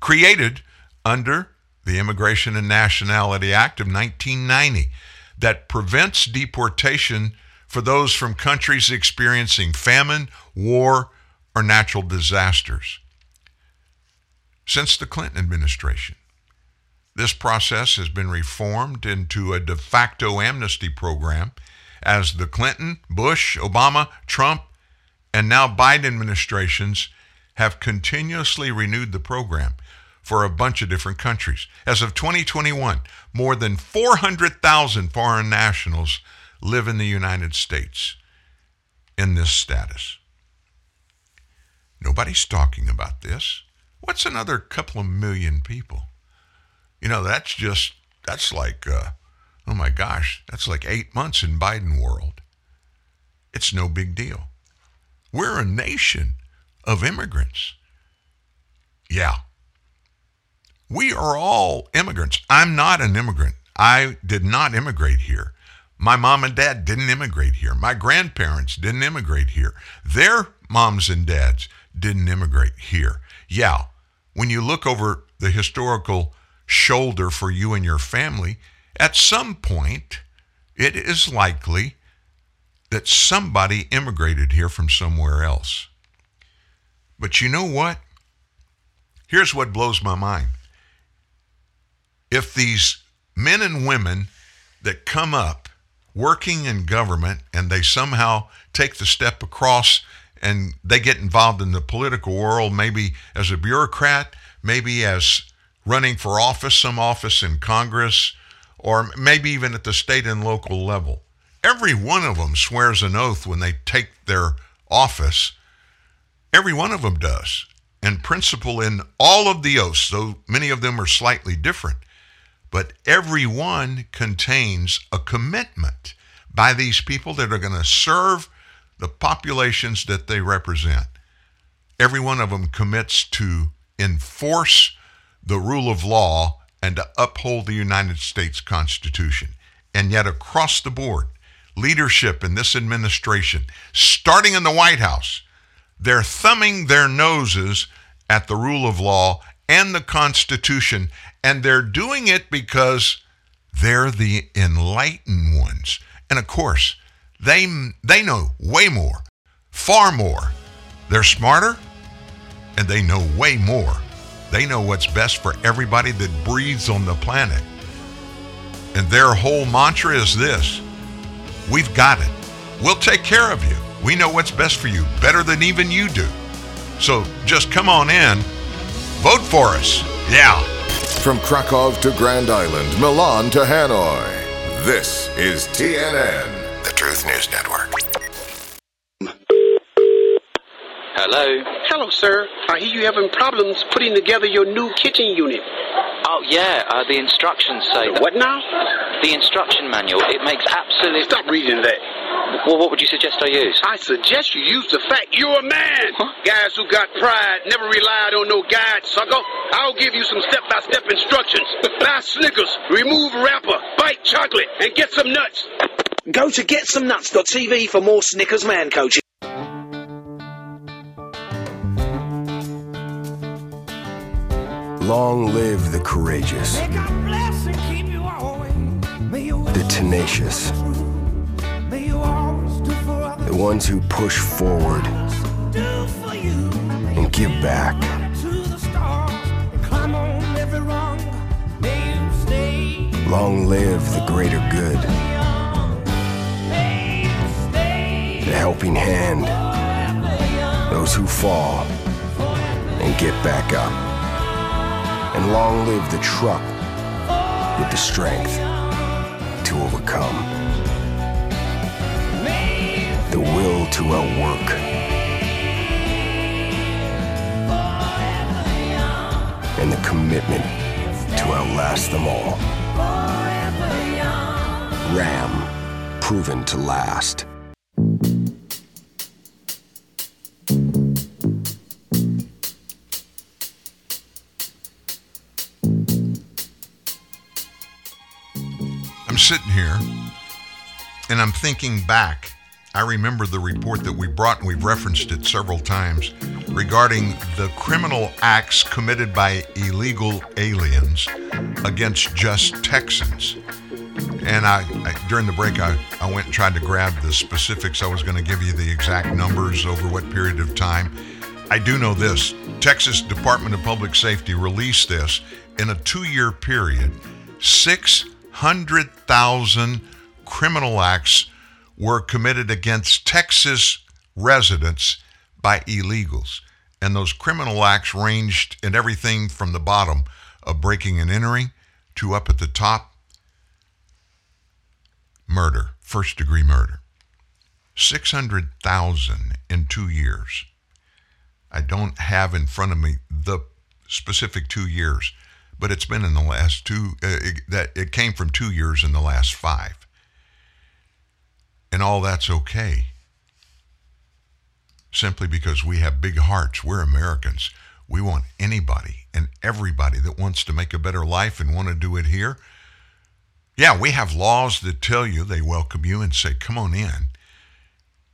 created under the Immigration and Nationality Act of 1990 that prevents deportation for those from countries experiencing famine, war, or natural disasters. Since the Clinton administration, this process has been reformed into a de facto amnesty program as the Clinton, Bush, Obama, Trump, and now Biden administrations have continuously renewed the program for a bunch of different countries. As of 2021, more than 400,000 foreign nationals live in the United States in this status. Nobody's talking about this. What's another couple of million people? You know, that's just, that's like, uh, oh my gosh, that's like eight months in Biden world. It's no big deal. We're a nation of immigrants. Yeah. We are all immigrants. I'm not an immigrant. I did not immigrate here. My mom and dad didn't immigrate here. My grandparents didn't immigrate here. Their moms and dads didn't immigrate here. Yeah, when you look over the historical shoulder for you and your family, at some point, it is likely that somebody immigrated here from somewhere else. But you know what? Here's what blows my mind. If these men and women that come up working in government and they somehow take the step across and they get involved in the political world, maybe as a bureaucrat, maybe as running for office, some office in Congress, or maybe even at the state and local level. Every one of them swears an oath when they take their office. Every one of them does. And principle in all of the oaths, though many of them are slightly different, but every one contains a commitment by these people that are going to serve the populations that they represent. Every one of them commits to enforce the rule of law and to uphold the United States Constitution. And yet, across the board, leadership in this administration, starting in the White House, they're thumbing their noses at the rule of law and the Constitution, and they're doing it because they're the enlightened ones. And of course, They, they know way more, far more. They're smarter and they know way more. They know what's best for everybody that breathes on the planet. And their whole mantra is this We've got it. We'll take care of you. We know what's best for you better than even you do. So just come on in, vote for us. Yeah. From Krakow to Grand Island, Milan to Hanoi, this is TNN, the Truth News Network. Hello. Hello, sir. I hear you having problems putting together your new kitchen unit. Oh yeah, uh, the instructions say. The what now? The instruction manual. It makes absolute. Stop reading that. Well, what would you suggest I use? I suggest you use the fact you're a man. Huh? Guys who got pride never relied on no guide, sucker. I'll give you some step-by-step instructions. <laughs> Buy Snickers, remove wrapper, bite chocolate, and get some nuts. Go to getsomenuts.tv for more Snickers man coaching. Long live the courageous, the tenacious, the ones who push forward and give back. Long live the greater good, the helping hand, those who fall and get back up. And long live the truck with the strength to overcome, the will to outwork, and the commitment to outlast them all. Ram, proven to last. I'm sitting here and I'm thinking back. I remember the report that we brought, and we've referenced it several times, regarding the criminal acts committed by illegal aliens against just Texans. And I, I during the break, I, I went and tried to grab the specifics. I was going to give you the exact numbers over what period of time. I do know this Texas Department of Public Safety released this in a two year period. 600,000 criminal acts were committed against Texas residents by illegals. And those criminal acts ranged in everything from the bottom of breaking and entering to up at the top murder, first degree murder. 600,000 in two years. I don't have in front of me the specific two years, but it's been in the last two, uh, it, that it came from two years in the last five. And all that's okay. Simply because we have big hearts. We're Americans. We want anybody and everybody that wants to make a better life and want to do it here. Yeah, we have laws that tell you they welcome you and say, come on in.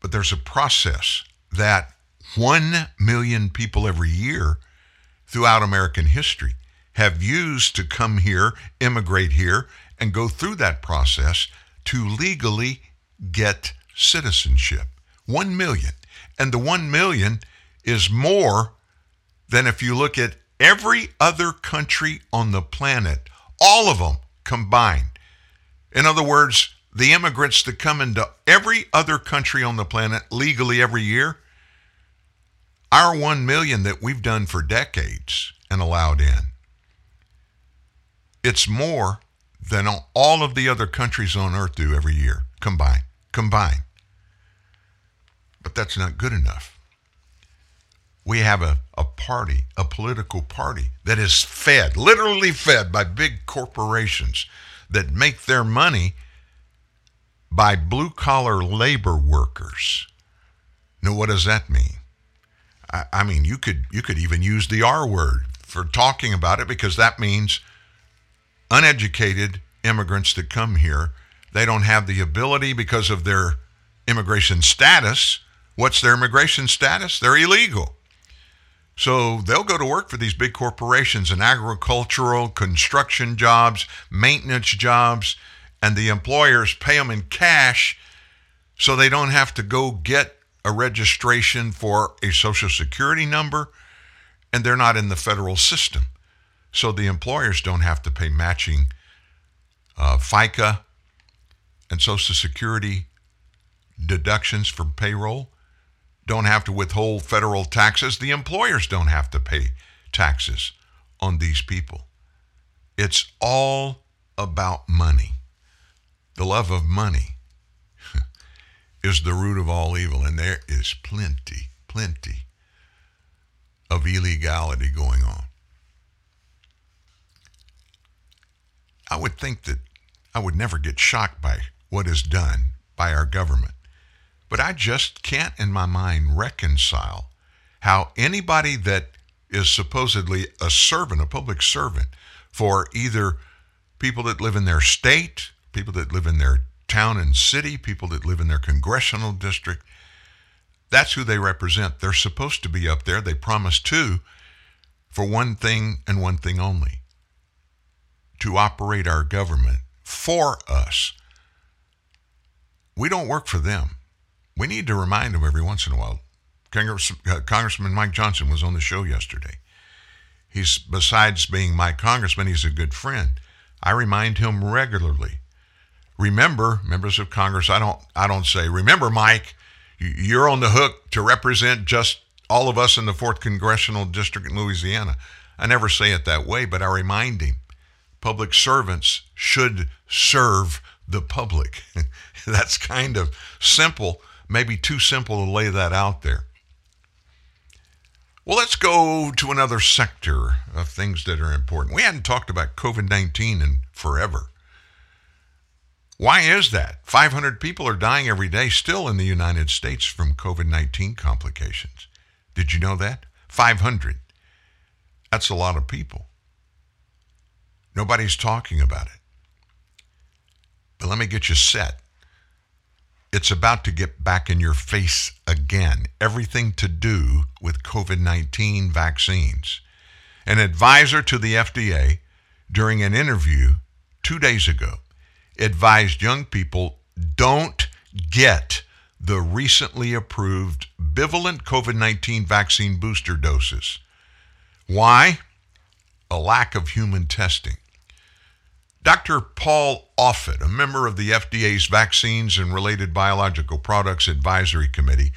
But there's a process that 1 million people every year throughout American history have used to come here, immigrate here, and go through that process to legally get citizenship. 1 million. And the 1 million is more than if you look at every other country on the planet, all of them combined. In other words, the immigrants that come into every other country on the planet legally every year, our 1 million that we've done for decades and allowed in, it's more than all of the other countries on earth do every year combined. Combined. But that's not good enough. We have a, a party, a political party that is fed, literally fed by big corporations that make their money by blue collar labor workers. Now, what does that mean? I, I, mean, you could you could even use the R word for talking about it because that means uneducated immigrants that come here. They don't have the ability because of their immigration status. What's their immigration status? They're illegal. So they'll go to work for these big corporations in agricultural, construction jobs, maintenance jobs, and the employers pay them in cash so they don't have to go get a registration for a social security number and they're not in the federal system. So the employers don't have to pay matching uh, FICA and social security deductions from payroll, don't have to withhold federal taxes. The employers don't have to pay taxes on these people. It's all about money. The love of money <laughs> is the root of all evil, and there is plenty, plenty of illegality going on. I would think that I would never get shocked by what is done by our government. But I just can't in my mind reconcile how anybody that is supposedly a servant, a public servant, for either people that live in their state, people that live in their town and city, people that live in their congressional district, that's who they represent. They're supposed to be up there. They promise to for one thing and one thing only to operate our government for us. We don't work for them. We need to remind them every once in a while. Congress, uh, Congressman Mike Johnson was on the show yesterday. He's, besides being my congressman, he's a good friend. I remind him regularly. Remember, members of Congress, I don't, I don't say, remember, Mike, you're on the hook to represent just all of us in the 4th Congressional District in Louisiana. I never say it that way, but I remind him public servants should serve the public. <laughs> <laughs> That's kind of simple, maybe too simple to lay that out there. Well, let's go to another sector of things that are important. We hadn't talked about COVID 19 in forever. Why is that? 500 people are dying every day still in the United States from COVID 19 complications. Did you know that? 500. That's a lot of people. Nobody's talking about it. But let me get you set. It's about to get back in your face again. Everything to do with COVID 19 vaccines. An advisor to the FDA during an interview two days ago advised young people don't get the recently approved bivalent COVID 19 vaccine booster doses. Why? A lack of human testing. Dr. Paul Offit, a member of the FDA's Vaccines and Related Biological Products Advisory Committee,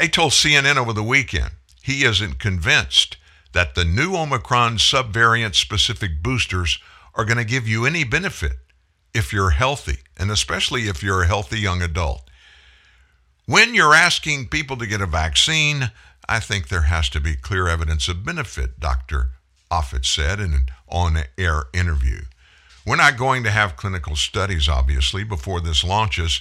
he told CNN over the weekend he isn't convinced that the new Omicron subvariant specific boosters are going to give you any benefit if you're healthy, and especially if you're a healthy young adult. When you're asking people to get a vaccine, I think there has to be clear evidence of benefit, Dr. Offit said in an on air interview. We're not going to have clinical studies, obviously, before this launches,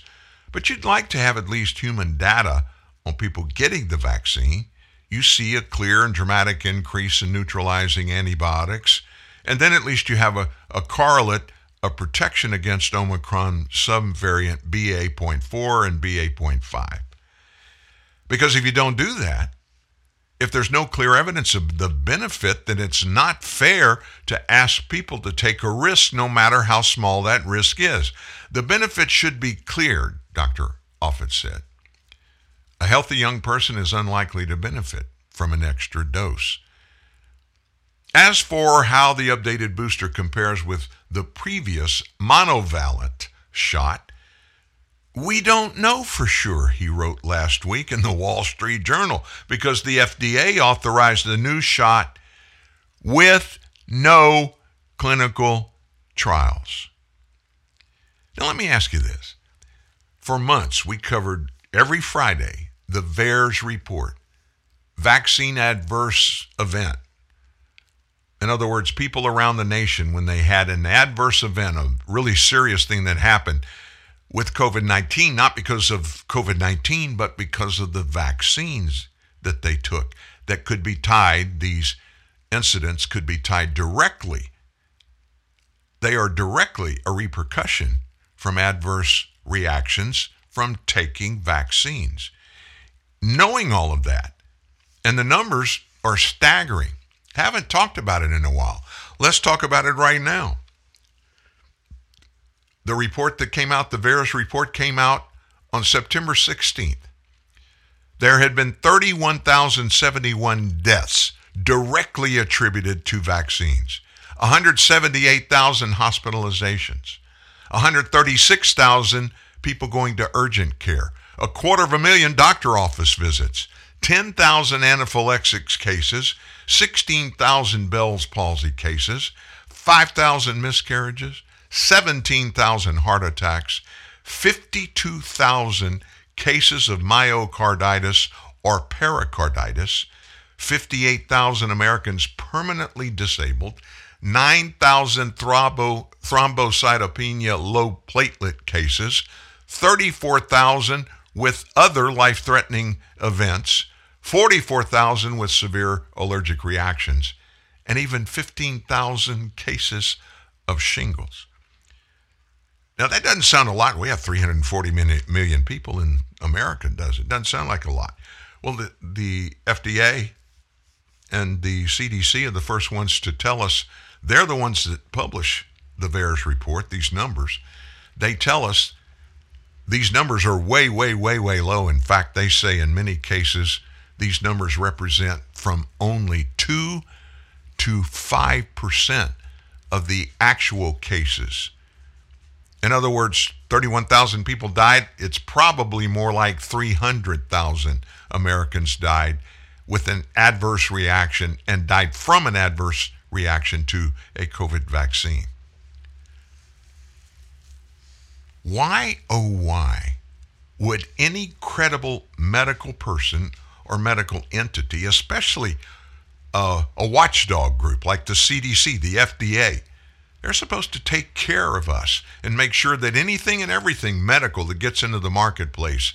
but you'd like to have at least human data on people getting the vaccine. You see a clear and dramatic increase in neutralizing antibiotics, and then at least you have a, a correlate of protection against Omicron subvariant BA.4 and BA.5. Because if you don't do that, if there's no clear evidence of the benefit, then it's not fair to ask people to take a risk, no matter how small that risk is. The benefit should be clear, Dr. Offit said. A healthy young person is unlikely to benefit from an extra dose. As for how the updated booster compares with the previous monovalent shot, we don't know for sure, he wrote last week in the Wall Street Journal, because the FDA authorized the new shot with no clinical trials. Now, let me ask you this. For months, we covered every Friday the VAERS report, vaccine adverse event. In other words, people around the nation, when they had an adverse event, a really serious thing that happened, with COVID 19, not because of COVID 19, but because of the vaccines that they took that could be tied, these incidents could be tied directly. They are directly a repercussion from adverse reactions from taking vaccines. Knowing all of that, and the numbers are staggering. Haven't talked about it in a while. Let's talk about it right now. The report that came out, the VAERS report came out on September 16th, there had been 31,071 deaths directly attributed to vaccines, 178,000 hospitalizations, 136,000 people going to urgent care, a quarter of a million doctor office visits, 10,000 anaphylaxis cases, 16,000 Bell's palsy cases, 5,000 miscarriages, 17,000 heart attacks, 52,000 cases of myocarditis or pericarditis, 58,000 Americans permanently disabled, 9,000 thrombo, thrombocytopenia low platelet cases, 34,000 with other life threatening events, 44,000 with severe allergic reactions, and even 15,000 cases of shingles. Now, that doesn't sound a lot. We have 340 million people in America, does it? Doesn't sound like a lot. Well, the, the FDA and the CDC are the first ones to tell us they're the ones that publish the VAERS report, these numbers. They tell us these numbers are way, way, way, way low. In fact, they say in many cases these numbers represent from only 2 to 5% of the actual cases. In other words, 31,000 people died. It's probably more like 300,000 Americans died with an adverse reaction and died from an adverse reaction to a COVID vaccine. Why, oh, why would any credible medical person or medical entity, especially a watchdog group like the CDC, the FDA, they're supposed to take care of us and make sure that anything and everything medical that gets into the marketplace,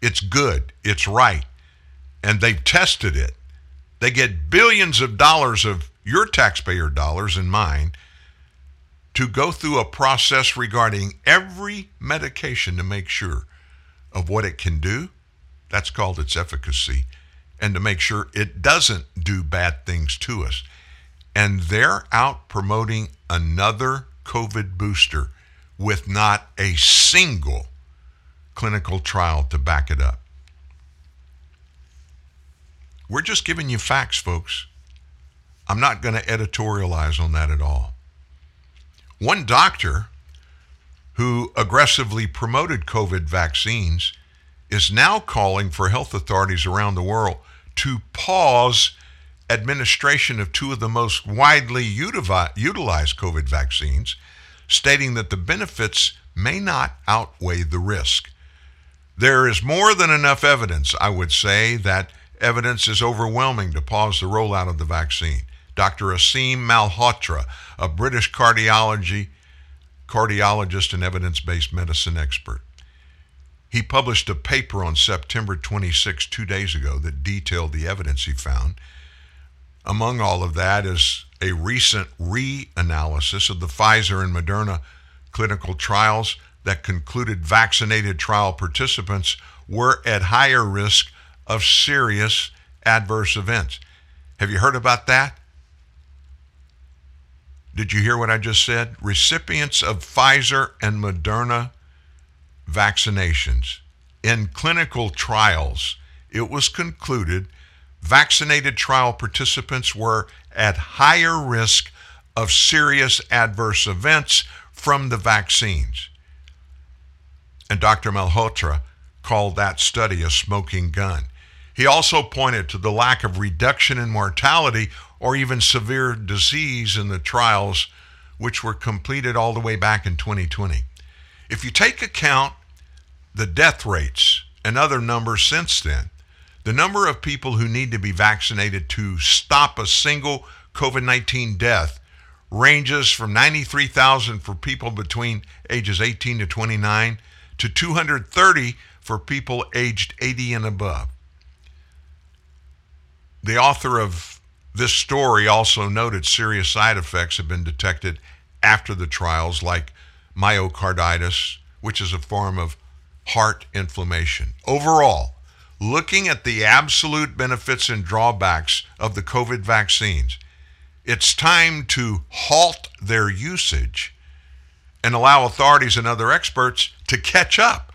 it's good, it's right, and they've tested it. They get billions of dollars of your taxpayer dollars and mine to go through a process regarding every medication to make sure of what it can do. That's called its efficacy. And to make sure it doesn't do bad things to us. And they're out promoting another COVID booster with not a single clinical trial to back it up. We're just giving you facts, folks. I'm not going to editorialize on that at all. One doctor who aggressively promoted COVID vaccines is now calling for health authorities around the world to pause administration of two of the most widely utilized COVID vaccines, stating that the benefits may not outweigh the risk. There is more than enough evidence, I would say, that evidence is overwhelming to pause the rollout of the vaccine. Dr. Aseem Malhotra, a British cardiology cardiologist and evidence-based medicine expert. He published a paper on September 26, two days ago, that detailed the evidence he found. Among all of that is a recent reanalysis of the Pfizer and Moderna clinical trials that concluded vaccinated trial participants were at higher risk of serious adverse events. Have you heard about that? Did you hear what I just said? Recipients of Pfizer and Moderna vaccinations in clinical trials, it was concluded vaccinated trial participants were at higher risk of serious adverse events from the vaccines. And Dr. Malhotra called that study a smoking gun. He also pointed to the lack of reduction in mortality or even severe disease in the trials, which were completed all the way back in 2020. If you take account the death rates and other numbers since then, the number of people who need to be vaccinated to stop a single COVID 19 death ranges from 93,000 for people between ages 18 to 29 to 230 for people aged 80 and above. The author of this story also noted serious side effects have been detected after the trials, like myocarditis, which is a form of heart inflammation. Overall, looking at the absolute benefits and drawbacks of the COVID vaccines, it's time to halt their usage and allow authorities and other experts to catch up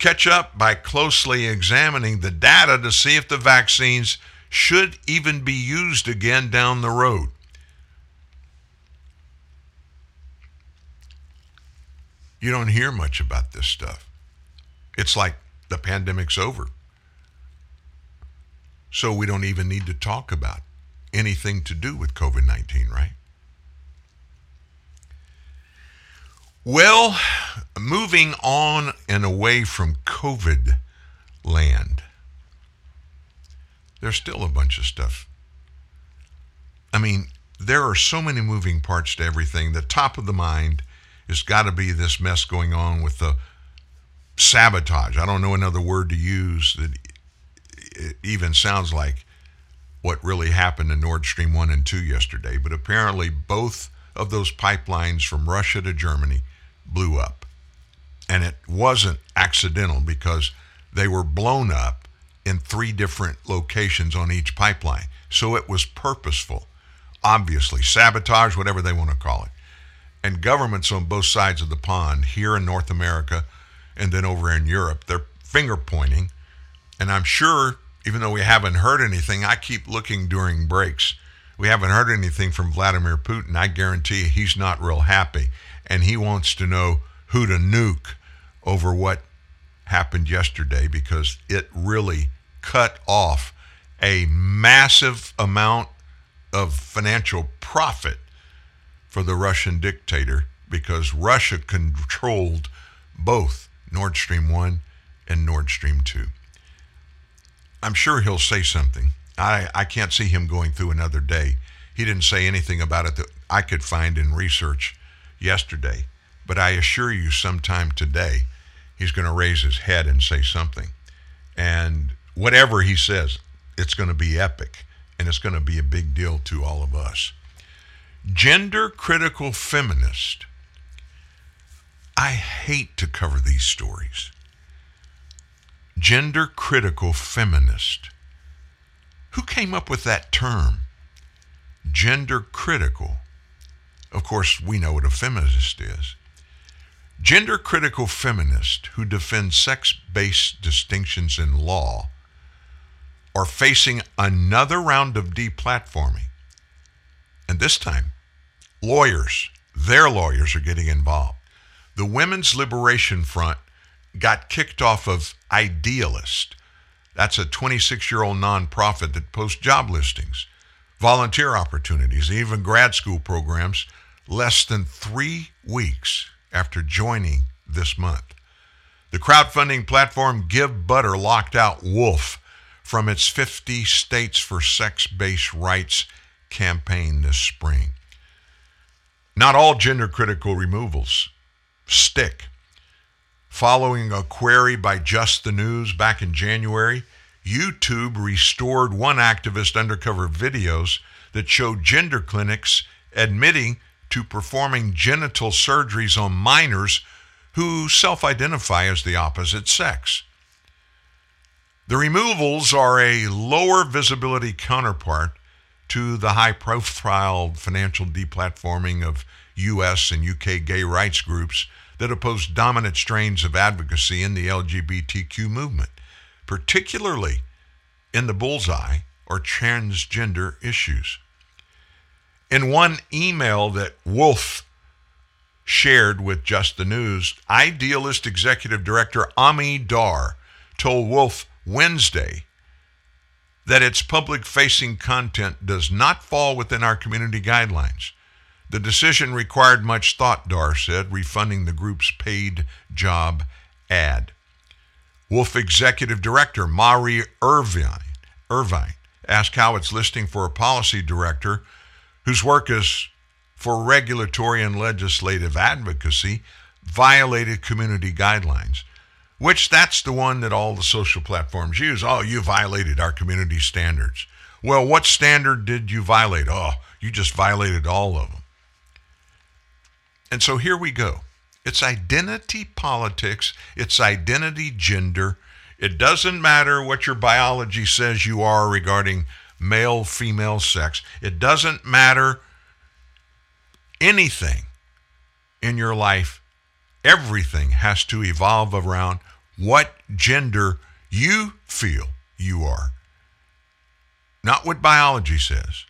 catch up by closely examining the data to see if the vaccines should even be used again down the road. You don't hear much about this stuff. It's like the pandemic's over. So we don't even need to talk about anything to do with COVID 19, right? Well, moving on and away from COVID land, there's still a bunch of stuff. I mean, there are so many moving parts to everything. The top of the mind has got to be this mess going on with the sabotage. I don't know another word to use that it even sounds like what really happened in Nord Stream 1 and 2 yesterday, but apparently both of those pipelines from Russia to Germany blew up. And it wasn't accidental because they were blown up in three different locations on each pipeline. So it was purposeful, obviously, sabotage, whatever they want to call it. And governments on both sides of the pond, here in North America and then over in Europe, they're finger pointing. And I'm sure, even though we haven't heard anything, I keep looking during breaks. We haven't heard anything from Vladimir Putin. I guarantee he's not real happy. And he wants to know who to nuke over what happened yesterday because it really cut off a massive amount of financial profit for the Russian dictator because Russia controlled both Nord Stream 1 and Nord Stream 2. I'm sure he'll say something. I, I can't see him going through another day. He didn't say anything about it that I could find in research yesterday. But I assure you, sometime today, he's going to raise his head and say something. And whatever he says, it's going to be epic and it's going to be a big deal to all of us. Gender critical feminist. I hate to cover these stories. Gender critical feminist. Who came up with that term? Gender critical. Of course, we know what a feminist is. Gender critical feminists who defend sex based distinctions in law are facing another round of deplatforming. And this time, lawyers, their lawyers are getting involved. The Women's Liberation Front got kicked off of Idealist. That's a 26 year old nonprofit that posts job listings, volunteer opportunities, even grad school programs less than three weeks after joining this month. The crowdfunding platform Givebutter locked out Wolf from its 50 States for Sex Based Rights campaign this spring. Not all gender critical removals stick. Following a query by Just the News back in January, YouTube restored one activist undercover videos that showed gender clinics admitting to performing genital surgeries on minors who self identify as the opposite sex. The removals are a lower visibility counterpart to the high profile financial deplatforming of US and UK gay rights groups that oppose dominant strains of advocacy in the LGBTQ movement, particularly in the bullseye or transgender issues. In one email that Wolf shared with Just the News, Idealist Executive Director Ami Dar told Wolf Wednesday that its public facing content does not fall within our community guidelines. The decision required much thought, Dar said, refunding the group's paid job ad. Wolf Executive Director Mari Irvine, Irvine asked how its listing for a policy director whose work is for regulatory and legislative advocacy violated community guidelines, which that's the one that all the social platforms use. Oh, you violated our community standards. Well, what standard did you violate? Oh, you just violated all of them. And so here we go. It's identity politics, it's identity gender. It doesn't matter what your biology says you are regarding male female sex. It doesn't matter anything in your life. Everything has to evolve around what gender you feel you are. Not what biology says,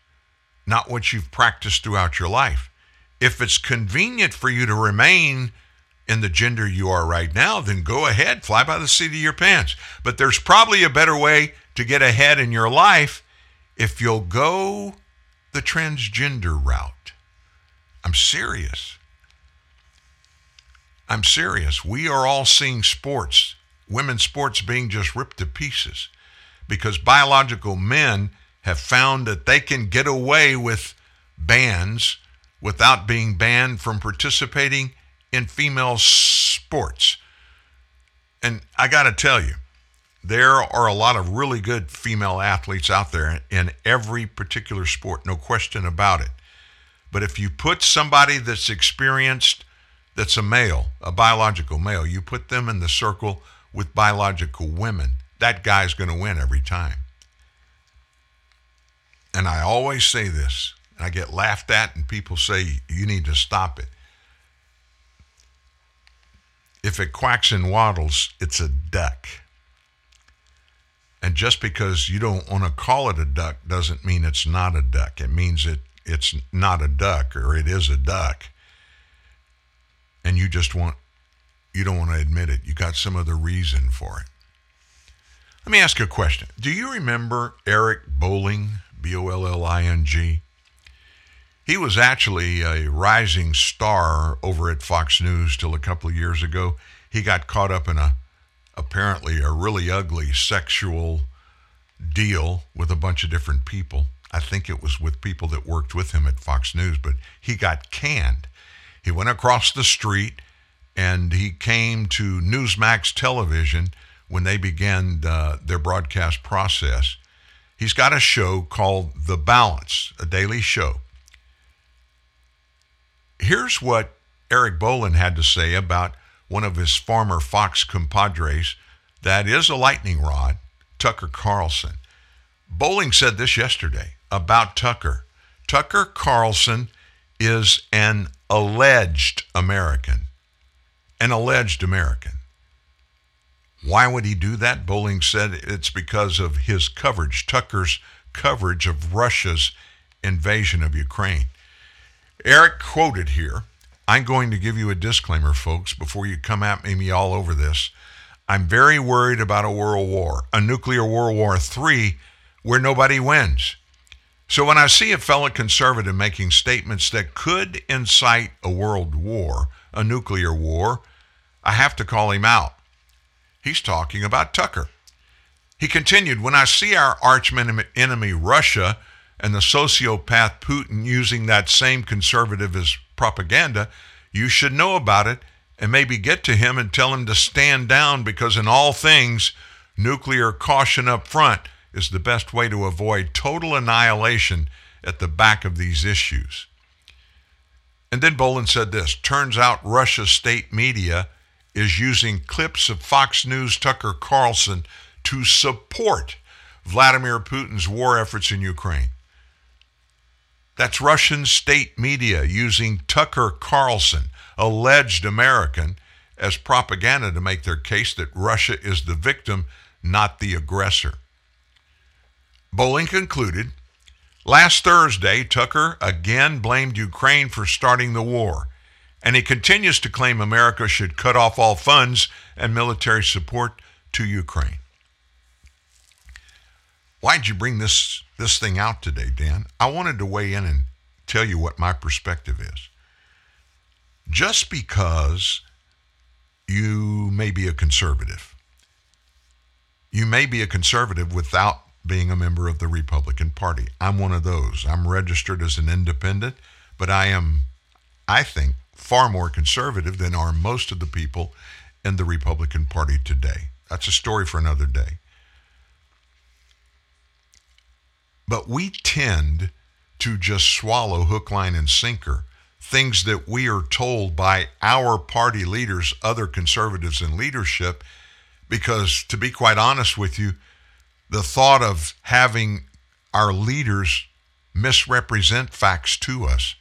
not what you've practiced throughout your life. If it's convenient for you to remain in the gender you are right now, then go ahead, fly by the seat of your pants. But there's probably a better way to get ahead in your life if you'll go the transgender route. I'm serious. I'm serious. We are all seeing sports, women's sports being just ripped to pieces because biological men have found that they can get away with bans without being banned from participating in female sports. And I got to tell you, there are a lot of really good female athletes out there in every particular sport, no question about it. But if you put somebody that's experienced, that's a male, a biological male, you put them in the circle with biological women, that guy's going to win every time. And I always say this, and I get laughed at, and people say, you need to stop it. If it quacks and waddles, it's a duck. And just because you don't want to call it a duck doesn't mean it's not a duck. It means it it's not a duck or it is a duck. And you just want you don't want to admit it. You got some other reason for it. Let me ask you a question. Do you remember Eric Bolling, B O L L I N G? He was actually a rising star over at Fox News till a couple of years ago. He got caught up in a apparently a really ugly sexual deal with a bunch of different people. I think it was with people that worked with him at Fox News, but he got canned. He went across the street and he came to Newsmax television when they began their broadcast process. He's got a show called The Balance, a daily show. Here's what Eric Bolling had to say about one of his former Fox compadres that is a lightning rod, Tucker Carlson. Bolling said this yesterday about Tucker. Tucker Carlson is an alleged American. An alleged American. Why would he do that? Bolling said it's because of his coverage, Tucker's coverage of Russia's invasion of Ukraine. Eric quoted here. I'm going to give you a disclaimer, folks, before you come at me all over this. I'm very worried about a world war, a nuclear World War III, where nobody wins. So when I see a fellow conservative making statements that could incite a world war, a nuclear war, I have to call him out. He's talking about Tucker. He continued, When I see our arch enemy Russia and the sociopath Putin using that same conservative as propaganda, you should know about it and maybe get to him and tell him to stand down because, in all things, nuclear caution up front is the best way to avoid total annihilation at the back of these issues. And then Bolling said this turns out Russia's state media is using clips of Fox News Tucker Carlson to support Vladimir Putin's war efforts in Ukraine. That's Russian state media using Tucker Carlson, alleged American, as propaganda to make their case that Russia is the victim, not the aggressor. Bolling concluded Last Thursday, Tucker again blamed Ukraine for starting the war, and he continues to claim America should cut off all funds and military support to Ukraine. Why'd you bring this this thing out today, Dan? I wanted to weigh in and tell you what my perspective is. Just because you may be a conservative, you may be a conservative without being a member of the Republican Party. I'm one of those. I'm registered as an independent, but I am, I think, far more conservative than are most of the people in the Republican Party today. That's a story for another day. But we tend to just swallow hook, line, and sinker things that we are told by our party leaders, other conservatives in leadership, because to be quite honest with you, the thought of having our leaders misrepresent facts to us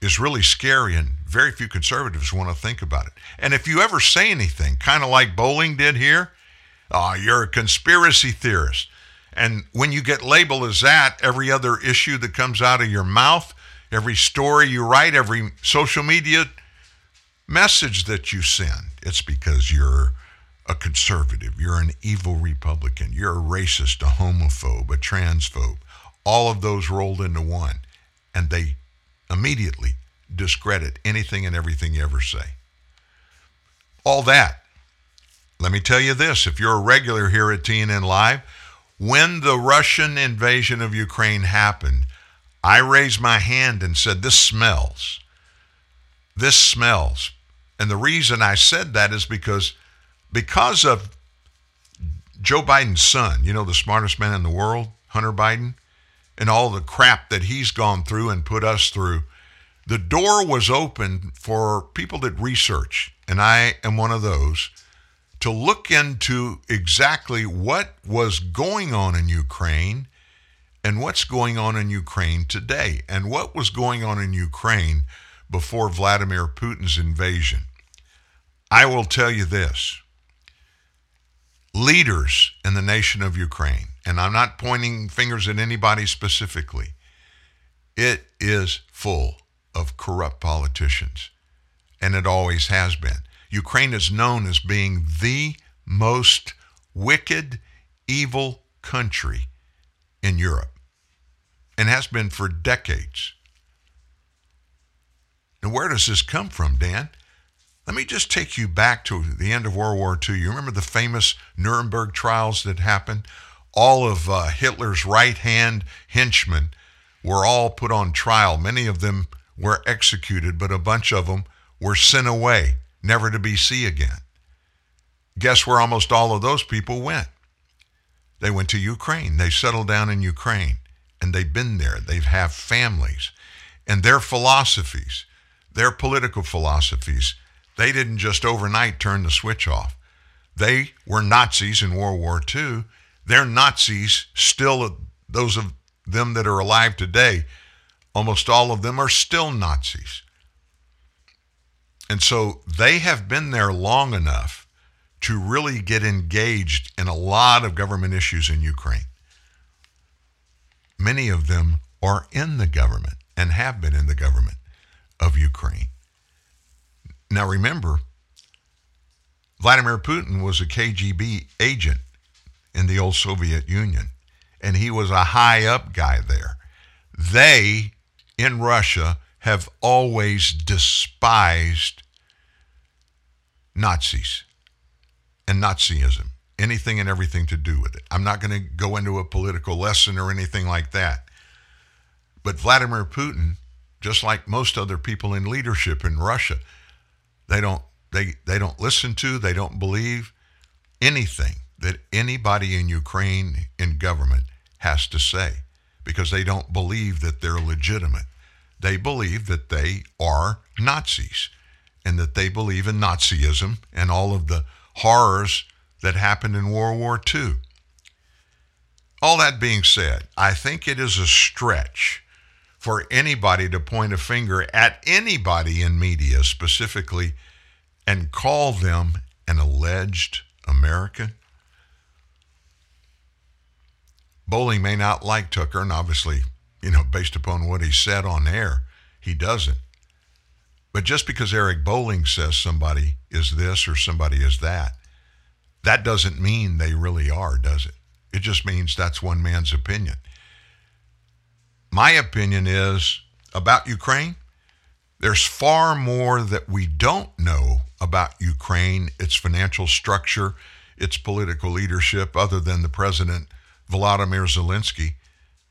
is really scary, and very few conservatives want to think about it. And if you ever say anything, kind of like Bolling did here, oh, you're a conspiracy theorist. And when you get labeled as that, every other issue that comes out of your mouth, every story you write, every social media message that you send, it's because you're a conservative, you're an evil Republican, you're a racist, a homophobe, a transphobe. All of those rolled into one. And they immediately discredit anything and everything you ever say. All that. Let me tell you this if you're a regular here at TNN Live, when the Russian invasion of Ukraine happened, I raised my hand and said, This smells. This smells. And the reason I said that is because because of Joe Biden's son, you know, the smartest man in the world, Hunter Biden, and all the crap that he's gone through and put us through, the door was open for people that research, and I am one of those, to look into exactly what was going on in Ukraine and what's going on in Ukraine today, and what was going on in Ukraine before Vladimir Putin's invasion. I will tell you this leaders in the nation of Ukraine, and I'm not pointing fingers at anybody specifically, it is full of corrupt politicians, and it always has been. Ukraine is known as being the most wicked, evil country in Europe, and has been for decades. Now, where does this come from, Dan? Let me just take you back to the end of World War II. You remember the famous Nuremberg trials that happened? All of uh, Hitler's right hand henchmen were all put on trial. Many of them were executed, but a bunch of them were sent away, never to be seen again. Guess where almost all of those people went? They went to Ukraine. They settled down in Ukraine, and they've been there. They have families. And their philosophies, their political philosophies, they didn't just overnight turn the switch off. They were Nazis in World War II. They're Nazis still, those of them that are alive today, almost all of them are still Nazis. And so they have been there long enough to really get engaged in a lot of government issues in Ukraine. Many of them are in the government and have been in the government of Ukraine. Now remember, Vladimir Putin was a KGB agent in the old Soviet Union, and he was a high up guy there. They in Russia have always despised Nazis and Nazism, anything and everything to do with it. I'm not going to go into a political lesson or anything like that. But Vladimir Putin, just like most other people in leadership in Russia, they don't they they don't listen to, they don't believe anything that anybody in Ukraine in government has to say because they don't believe that they're legitimate. They believe that they are Nazis and that they believe in Nazism and all of the horrors that happened in World War II. All that being said, I think it is a stretch for anybody to point a finger at anybody in media specifically and call them an alleged American? Bolling may not like Tucker, and obviously, you know, based upon what he said on air, he doesn't. But just because Eric Bolling says somebody is this or somebody is that, that doesn't mean they really are, does it? It just means that's one man's opinion. My opinion is about Ukraine, there's far more that we don't know about Ukraine, its financial structure, its political leadership, other than the president, Volodymyr Zelensky,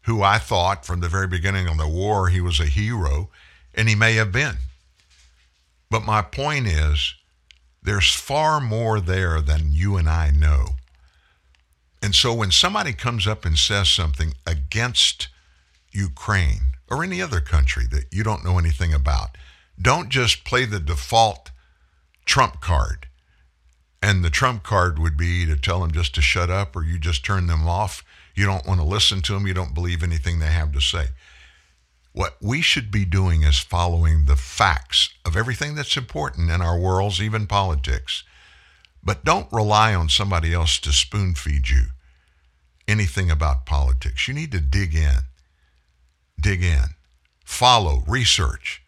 who I thought from the very beginning of the war he was a hero, and he may have been. But my point is, there's far more there than you and I know. And so when somebody comes up and says something against Ukraine or any other country that you don't know anything about, don't just play the default trump card. And the trump card would be to tell them just to shut up or you just turn them off. You don't want to listen to them. You don't believe anything they have to say. What we should be doing is following the facts of everything that's important in our worlds, even politics. But don't rely on somebody else to spoon feed you anything about politics. You need to dig in. Dig in. Follow, research.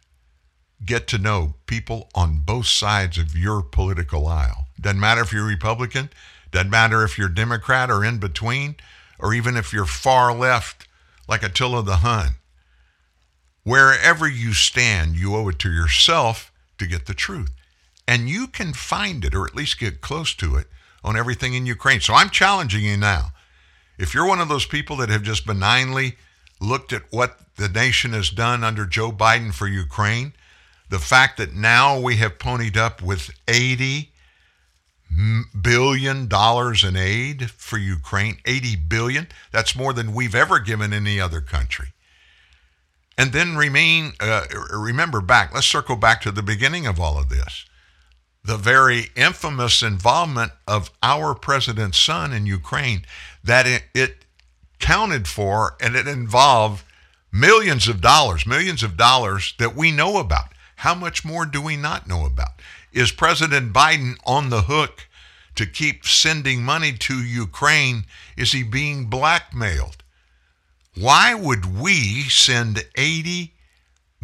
Get to know people on both sides of your political aisle. Doesn't matter if you're Republican, doesn't matter if you're Democrat or in between, or even if you're far left like Attila the Hun. Wherever you stand, you owe it to yourself to get the truth. And you can find it, or at least get close to it, on everything in Ukraine. So I'm challenging you now. If you're one of those people that have just benignly looked at what the nation has done under Joe Biden for Ukraine, the fact that now we have ponied up with 80 billion dollars in aid for Ukraine, 80 billion, that's more than we've ever given any other country. And then remain uh, remember back, let's circle back to the beginning of all of this. The very infamous involvement of our president's son in Ukraine that it, it counted for and it involved millions of dollars, millions of dollars that we know about. How much more do we not know about? Is President Biden on the hook to keep sending money to Ukraine? Is he being blackmailed? Why would we send $80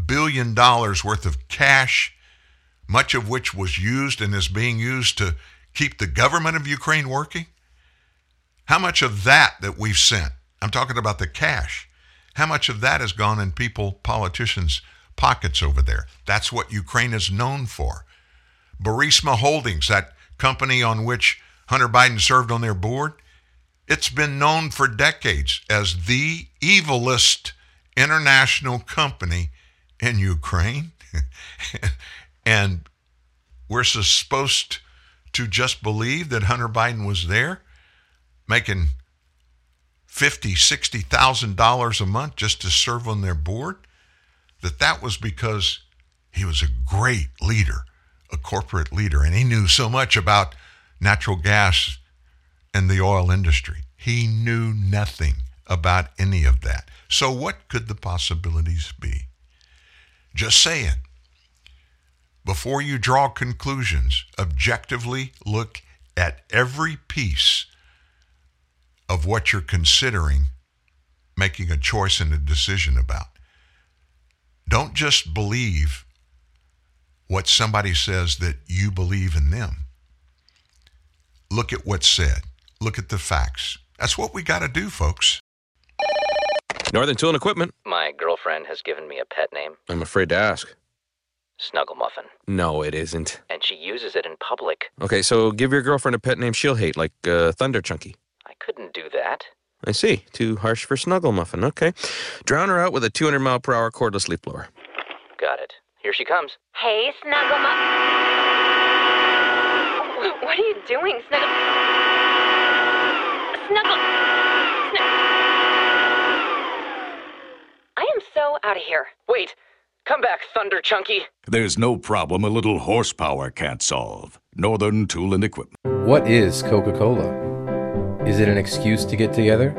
billion worth of cash, much of which was used and is being used to keep the government of Ukraine working? How much of that that we've sent, I'm talking about the cash, how much of that has gone in people, politicians' pockets over there? That's what Ukraine is known for. Burisma Holdings, that company on which Hunter Biden served on their board, it's been known for decades as the evilest international company in Ukraine. <laughs> and we're supposed to just believe that Hunter Biden was there making fifty, sixty thousand dollars a month just to serve on their board, that that was because he was a great leader, a corporate leader, and he knew so much about natural gas and the oil industry. He knew nothing about any of that. So, what could the possibilities be? Just saying. Before you draw conclusions, objectively look at every piece of what you're considering making a choice and a decision about. Don't just believe what somebody says that you believe in them. Look at what's said. Look at the facts. That's what we got to do, folks. Northern Tool and Equipment. My girlfriend has given me a pet name, I'm afraid to ask. Snuggle Muffin, No, it isn't. and she uses it in public. Okay, so give your girlfriend a pet name she'll hate, like uh, Thunder Chunky. I couldn't do that. I see. Too harsh for Snuggle Muffin. Okay. Drown her out with a 200 mile per hour cordless leaf blower. Got it. Here she comes. Hey, Snuggle Muff. What are you doing, Snuggle? Snuggle. Snug- I am so out of here. Wait, come back, Thunder Chunky. There's no problem a little horsepower can't solve. Northern Tool and Equipment. What is Coca Cola? Is it an excuse to get together?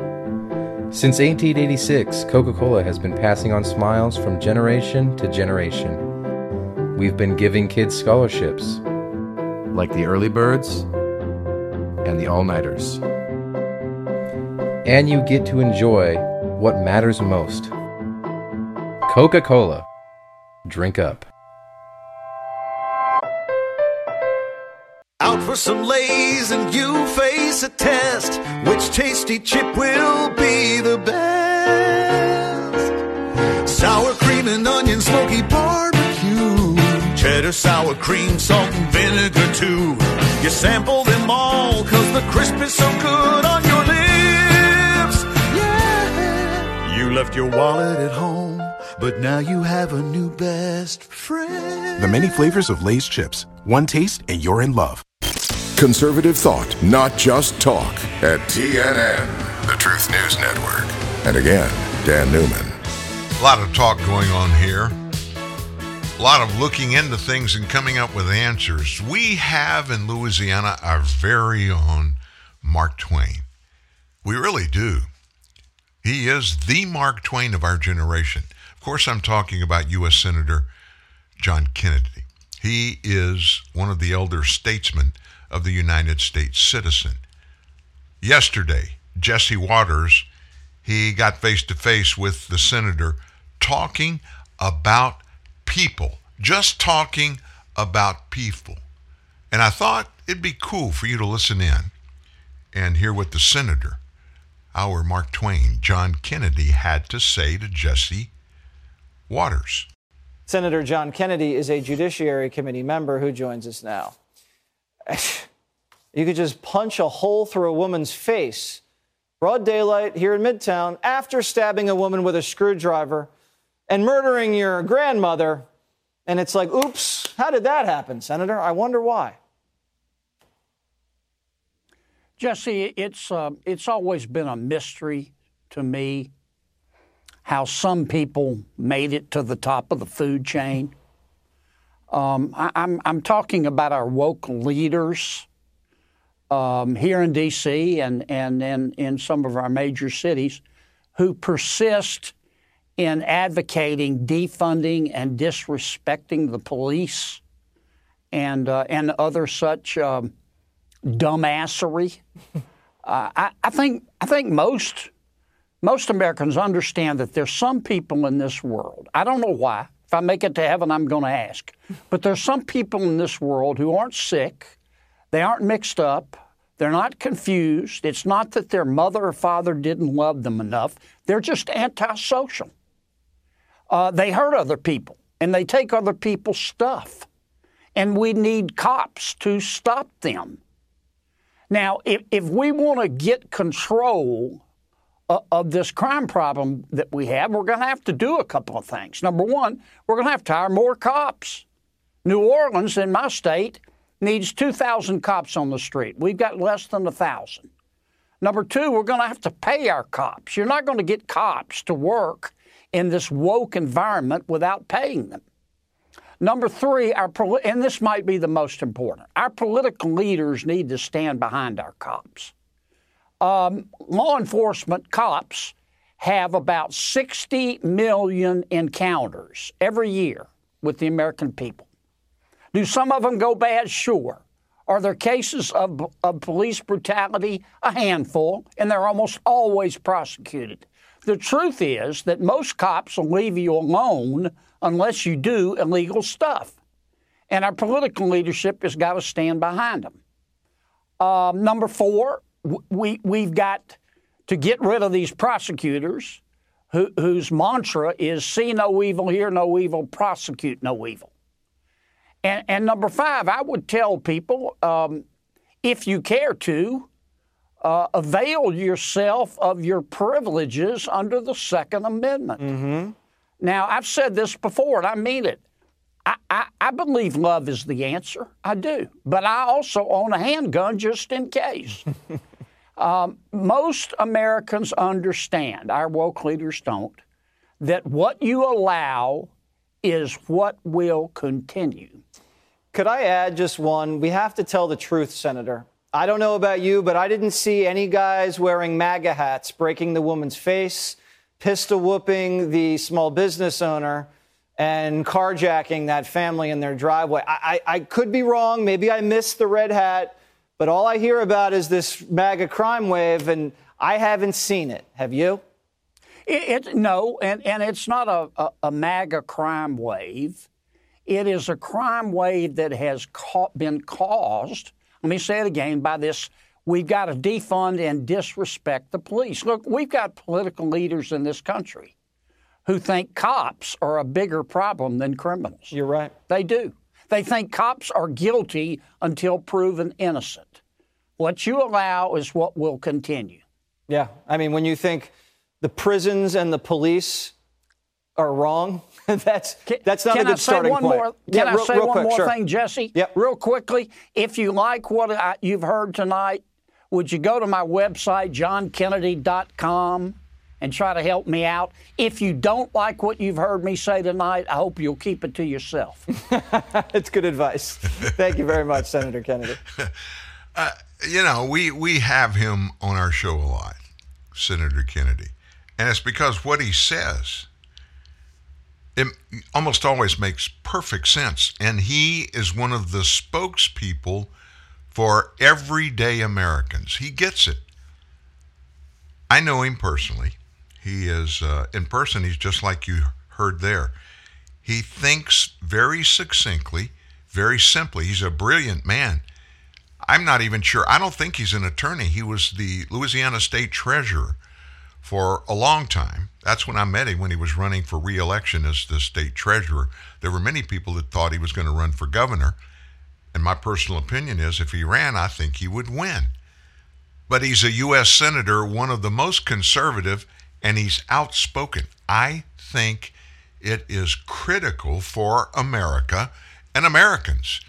Since 1886, Coca Cola has been passing on smiles from generation to generation. We've been giving kids scholarships, like the early birds and the all nighters. And you get to enjoy what matters most Coca Cola. Drink up. Out for some Lay's and you face a test. Which tasty chip will be the best? Sour cream and onion, smoky barbecue. Cheddar, sour cream, salt and vinegar too. You sample them all, cause the crisp is so good on your lips. Yeah. You left your wallet at home, but now you have a new best friend. The many flavors of Lay's chips. One taste and you're in love. Conservative thought, not just talk. At TNN, the Truth News Network. And again, Dan Newman. A lot of talk going on here. A lot of looking into things and coming up with answers. We have in Louisiana our very own Mark Twain. We really do. He is the Mark Twain of our generation. Of course, I'm talking about U.S. Senator John Kennedy. He is one of the elder statesmen of the United States citizen. Yesterday, Jesse Watters, he got face to face with the senator talking about people, just talking about people. And I thought it'd be cool for you to listen in and hear what the senator, our Mark Twain, John Kennedy, had to say to Jesse Watters. Senator John Kennedy is a Judiciary Committee member who joins us now. You could just punch a hole through a woman's face, broad daylight here in Midtown, after stabbing a woman with a screwdriver and murdering your grandmother. And it's like, oops, how did that happen, Senator? I wonder why. Jesse, it's uh, it's always been a mystery to me how some people made it to the top of the food chain. Um, I, I'm I'm talking about our woke leaders um, here in D.C. and and and in some of our major cities who persist in advocating defunding and disrespecting the police and uh, and other such. Um, dumbassery. <laughs> uh, I, I, think I think most most Americans understand that there's some people in this world. I don't know why. If I make it to heaven, I'm going to ask. But there's some people in this world who aren't sick. They aren't mixed up. They're not confused. It's not that their mother or father didn't love them enough. They're just antisocial. Uh, they hurt other people and they take other people's stuff. And we need cops to stop them. Now, if, if we want to get control of, of this crime problem that we have, we're going to have to do a couple of things. Number one, we're going to have to hire more cops. New Orleans, in my state, needs 2,000 cops on the street. We've got less than 1,000. Number two, we're going to have to pay our cops. You're not going to get cops to work in this woke environment without paying them. Number three, our and this might be the most important. Our political leaders need to stand behind our cops. Um, law enforcement cops have about 60 million encounters every year with the American people. Do some of them go bad? Sure. Are there cases of, of police brutality? A handful, and they're almost always prosecuted. The truth is that most cops will leave you alone unless you do illegal stuff. And our political leadership has got to stand behind them. Um, number four, we, we've got to get rid of these prosecutors who, whose mantra is see no evil, hear no evil, prosecute no evil. And, and number five, I would tell people um, if you care to, uh, avail yourself of your privileges under the Second Amendment. Mm-hmm. Now, I've said this before, and I mean it. I, I, I, believe love is the answer. I do. But I also own a handgun just in case. <laughs> um, most Americans understand, our woke leaders don't, that what you allow is what will continue. Could I add just one? We have to tell the truth, Senator. I don't know about you, but I didn't see any guys wearing MAGA hats breaking the woman's face pistol whooping the small business owner and carjacking that family in their driveway. I, I, I, could be wrong. Maybe I missed the red hat, but all I hear about is this MAGA crime wave, and I haven't seen it. Have you? It, it, no, and, and it's not a, a, a, MAGA crime wave. It is a crime wave that has ca- been caused, let me say it again, by this We've got to defund and disrespect the police. Look, we've got political leaders in this country who think cops are a bigger problem than criminals. You're right. They do. They think cops are guilty until proven innocent. What you allow is what will continue. Yeah. I mean, when you think the prisons and the police are wrong, <laughs> that's that's not can a good starting one point. More, yeah, can real, I say real one quick, more sure. thing, Jesse? Yep. Real quickly, if you like what I, you've heard tonight, would you go to my website, johnkennedy.com, and try to help me out? If you don't like what you've heard me say tonight, I hope you'll keep it to yourself. <laughs> it's good advice. Thank you very much, Senator Kennedy. <laughs> Uh, you know, we, we have him on our show a lot, Senator Kennedy. And it's because what he says it almost always makes perfect sense. And he is one of the spokespeople for everyday Americans. He gets it. I know him personally. He is, uh, in person, he's just like you heard there. He thinks very succinctly, very simply. He's a brilliant man. I'm not even sure. I don't think he's an attorney. He was the Louisiana State Treasurer for a long time. That's when I met him when he was running for reelection as the state treasurer. There were many people that thought he was going to run for governor. And my personal opinion is if he ran, I think he would win. But he's a U.S. Senator, one of the most conservative, and he's outspoken. I think it is critical for America and Americans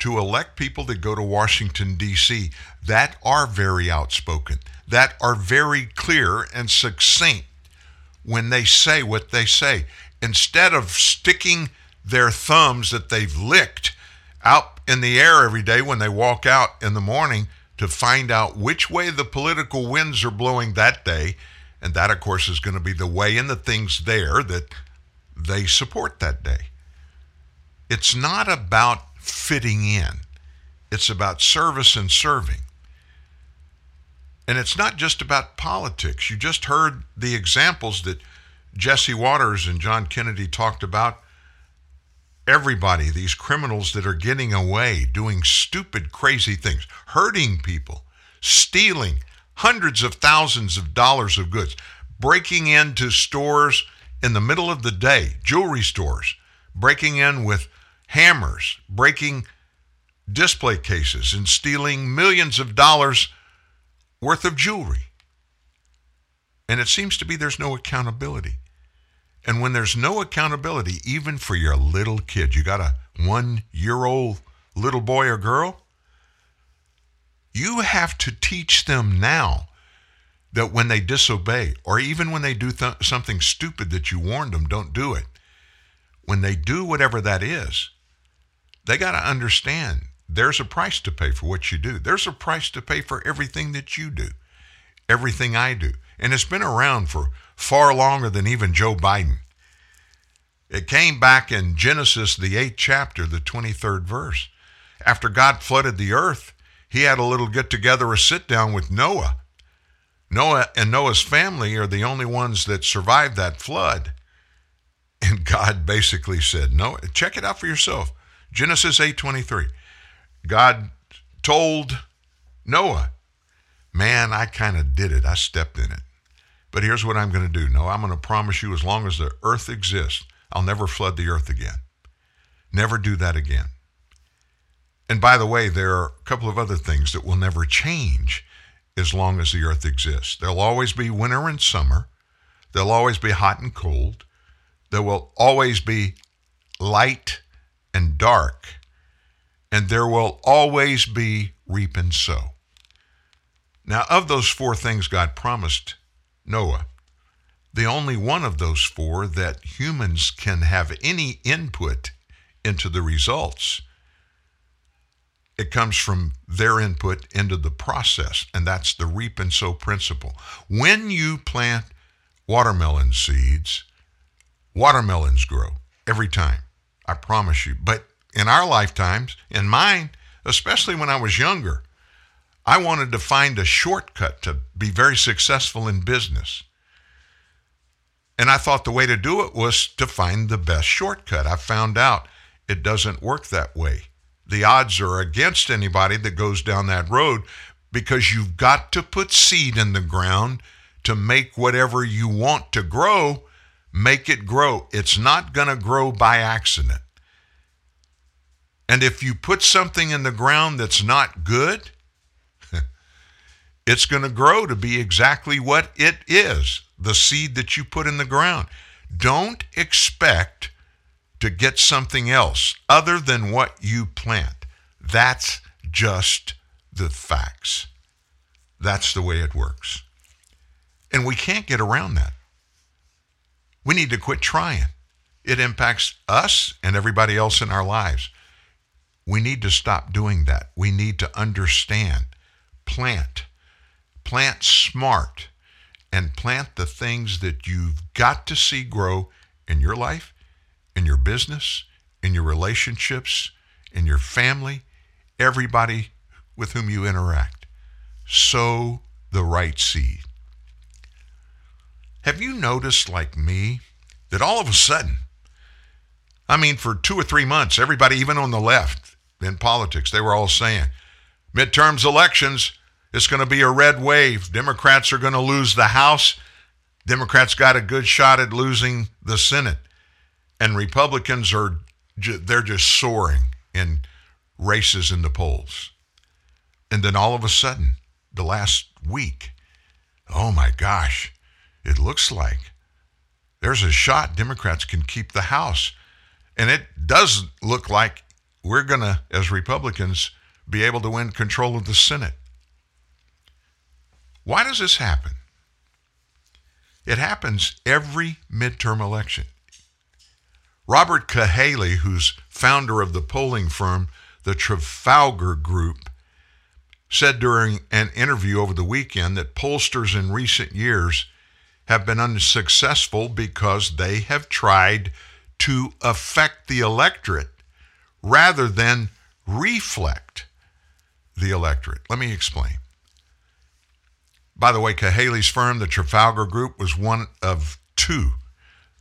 to elect people that go to Washington, D.C., that are very outspoken, that are very clear and succinct when they say what they say. Instead of sticking their thumbs that they've licked out in the air every day when they walk out in the morning to find out which way the political winds are blowing that day. And that, of course, is going to be the way and the things there that they support that day. It's not about fitting in, it's about service and serving. And it's not just about politics. You just heard the examples that Jesse Watters and John Kennedy talked about. Everybody, these criminals that are getting away, doing stupid, crazy things, hurting people, stealing hundreds of thousands of dollars of goods, breaking into stores in the middle of the day, jewelry stores, breaking in with hammers, breaking display cases, and stealing millions of dollars worth of jewelry. And it seems to be there's no accountability. And when there's no accountability, even for your little kid, you got a one year old little boy or girl, you have to teach them now that when they disobey, or even when they do th- something stupid that you warned them, don't do it. When they do whatever that is, they got to understand there's a price to pay for what you do. There's a price to pay for everything that you do, everything I do. And it's been around for far longer than even Joe Biden. It came back in Genesis, the eighth chapter, the 23rd verse. After God flooded the earth, he had a little get together, a sit down with Noah. Noah and Noah's family are the only ones that survived that flood. And God basically said, "No, check it out for yourself." Genesis 8:23. God told Noah, "Man, I kind of did it. I stepped in it. But here's what I'm going to do. No, I'm going to promise you as long as the earth exists, I'll never flood the earth again. Never do that again." And by the way, there are a couple of other things that will never change as long as the earth exists. There'll always be winter and summer. There'll always be hot and cold. There will always be light and dark. And there will always be reap and sow. Now, of those four things God promised Noah, the only one of those four that humans can have any input into the results it comes from their input into the process, and that's the reap and sow principle. When you plant watermelon seeds, watermelons grow every time. I promise you. But in our lifetimes, in mine, especially when I was younger, I wanted to find a shortcut to be very successful in business. And I thought the way to do it was to find the best shortcut. I found out it doesn't work that way the odds are against anybody that goes down that road because you've got to put seed in the ground to make whatever you want to grow, make it grow. It's not going to grow by accident. And if you put something in the ground that's not good, <laughs> it's going to grow to be exactly what it is the seed that you put in the ground. Don't expect to get something else other than what you plant. That's just the facts. That's the way it works. And we can't get around that. We need to quit trying. It impacts us and everybody else in our lives. We need to stop doing that. We need to understand. Plant. Plant smart and plant the things that you've got to see grow in your life in your business, in your relationships, in your family, everybody with whom you interact. Sow the right seed. Have you noticed, like me, that all of a sudden, I mean, for two or three months, everybody, even on the left in politics, they were all saying, midterms elections, it's going to be a red wave. Democrats are going to lose the House. Democrats got a good shot at losing the Senate. And Republicans are, they're just soaring in races in the polls. And then all of a sudden, the last week, oh my gosh, it looks like there's a shot Democrats can keep the House. And it does look like we're going to, as Republicans, be able to win control of the Senate. Why does this happen? It happens every midterm election. Robert Cahaly, who's founder of the polling firm, the Trafalgar Group, said during an interview over the weekend that pollsters in recent years have been unsuccessful because they have tried to affect the electorate rather than reflect the electorate. Let me explain. By the way, Cahaly's firm, the Trafalgar Group, was one of two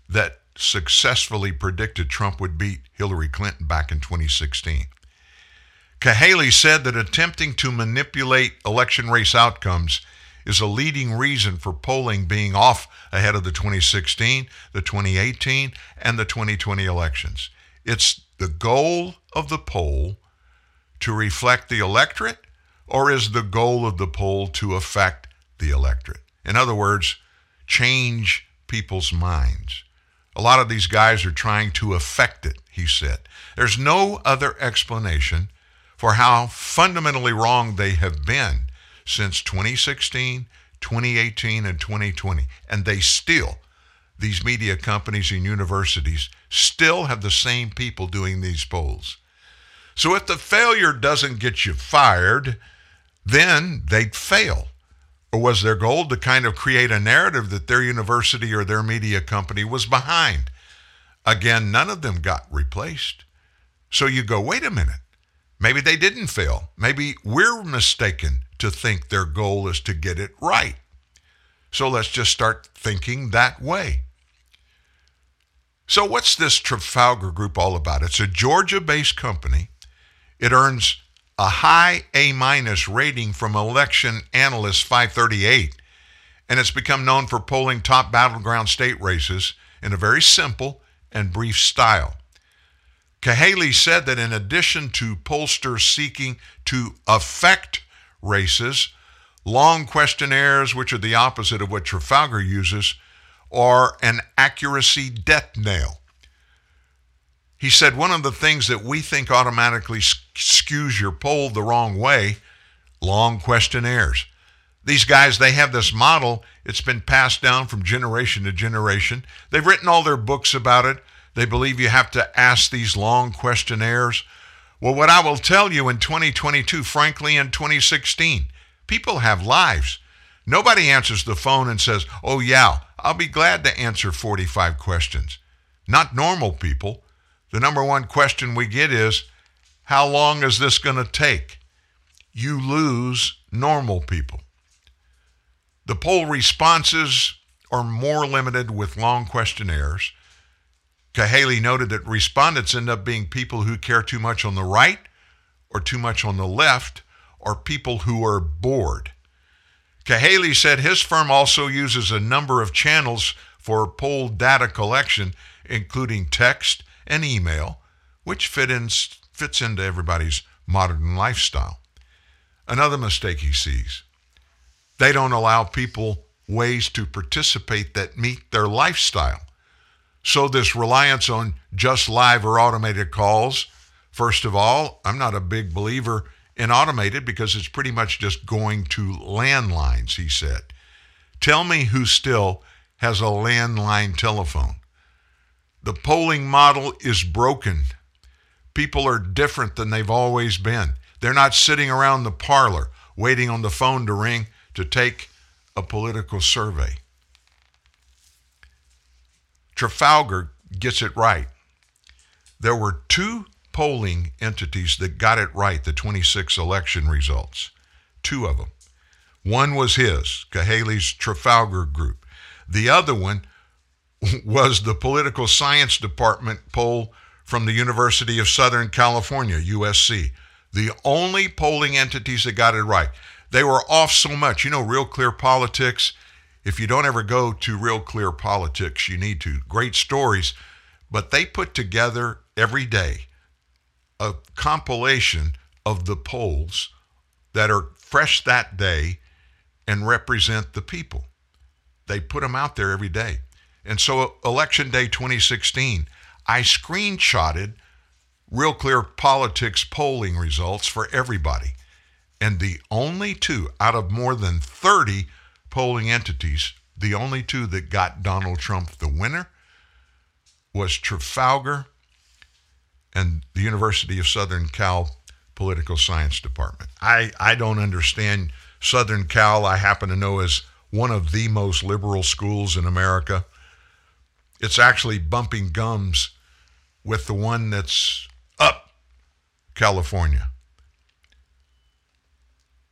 that successfully predicted Trump would beat Hillary Clinton back in 2016. Cahaly said that attempting to manipulate election race outcomes is a leading reason for polling being off ahead of the 2016, the 2018, and the 2020 elections. It's the goal of the poll to reflect the electorate, or is the goal of the poll to affect the electorate? In other words, change people's minds. A lot of these guys are trying to affect it, he said. There's no other explanation for how fundamentally wrong they have been since 2016, 2018, and 2020. And they still, these media companies and universities, still have the same people doing these polls. So if the failure doesn't get you fired, then they'd fail. Or was their goal to kind of create a narrative that their university or their media company was behind? Again, none of them got replaced. So you go, wait a minute. Maybe they didn't fail. Maybe we're mistaken to think their goal is to get it right. So let's just start thinking that way. So, what's this Trafalgar Group all about? It's a Georgia based company. It earns a high A minus rating from Election Analyst 538, and it's become known for polling top battleground state races in a very simple and brief style. Cahaly said that in addition to pollsters seeking to affect races, long questionnaires, which are the opposite of what Trafalgar uses, are an accuracy death nail. He said one of the things that we think automatically skews your poll the wrong way long questionnaires. These guys, they have this model. It's been passed down from generation to generation. They've written all their books about it. They believe you have to ask these long questionnaires. Well, what I will tell you in 2022, frankly, in 2016, people have lives. Nobody answers the phone and says, Oh, yeah, I'll be glad to answer 45 questions. Not normal people. The number one question we get is, How long is this going to take? You lose normal people. The poll responses are more limited with long questionnaires. Cahaly noted that respondents end up being people who care too much on the right or too much on the left or people who are bored. Cahaly said his firm also uses a number of channels for poll data collection, including text and email, which fit in, fits into everybody's modern lifestyle. Another mistake he sees they don't allow people ways to participate that meet their lifestyle. So, this reliance on just live or automated calls, first of all, I'm not a big believer in automated because it's pretty much just going to landlines, he said. Tell me who still has a landline telephone. The polling model is broken. People are different than they've always been. They're not sitting around the parlor waiting on the phone to ring to take a political survey. Trafalgar gets it right. there were two polling entities that got it right, the 26 election results. Two of them. One was his, Cahaly's Trafalgar Group. The other one <laughs> was the political science department poll from the University of Southern California, USC. The only polling entities that got it right. They were off so much. You know, Real Clear Politics. If you don't ever go to Real Clear Politics, you need to. Great stories. But they put together every day a compilation of the polls that are fresh that day and represent the people. They put them out there every day. And so, Election Day 2016, I screenshotted Real Clear Politics polling results for everybody. And the only two out of more than 30 polling entities, the only two that got Donald Trump the winner was Trafalgar and the University of Southern Cal Political Science Department. I, I don't understand Southern Cal, I happen to know as one of the most liberal schools in America. It's actually bumping gums with the one that's up California.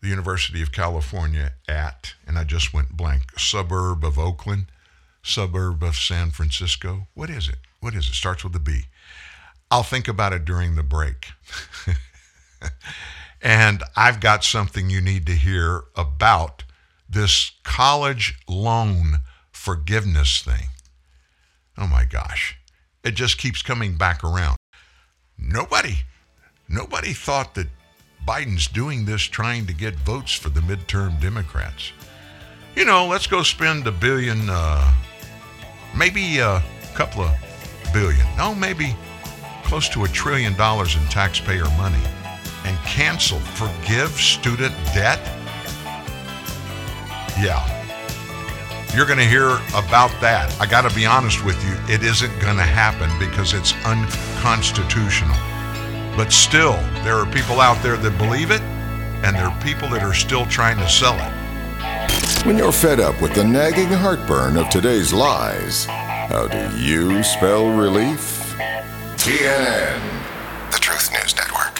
The University of California at, and I just went blank, suburb of Oakland, suburb of San Francisco. What is it? What is it? Starts with a B. I'll think about it during the break. <laughs> and I've got something you need to hear about this college loan forgiveness thing. Oh my gosh. It just keeps coming back around. Nobody, nobody thought that Biden's doing this trying to get votes for the midterm Democrats. You know, let's go spend a billion, uh, maybe a couple of billion, no, maybe close to a trillion dollars in taxpayer money and cancel, forgive student debt? Yeah. You're going to hear about that. I got to be honest with you, it isn't going to happen because it's unconstitutional. But still, there are people out there that believe it, and there are people that are still trying to sell it. When you're fed up with the nagging heartburn of today's lies, how do you spell relief? TNN, the Truth News Network.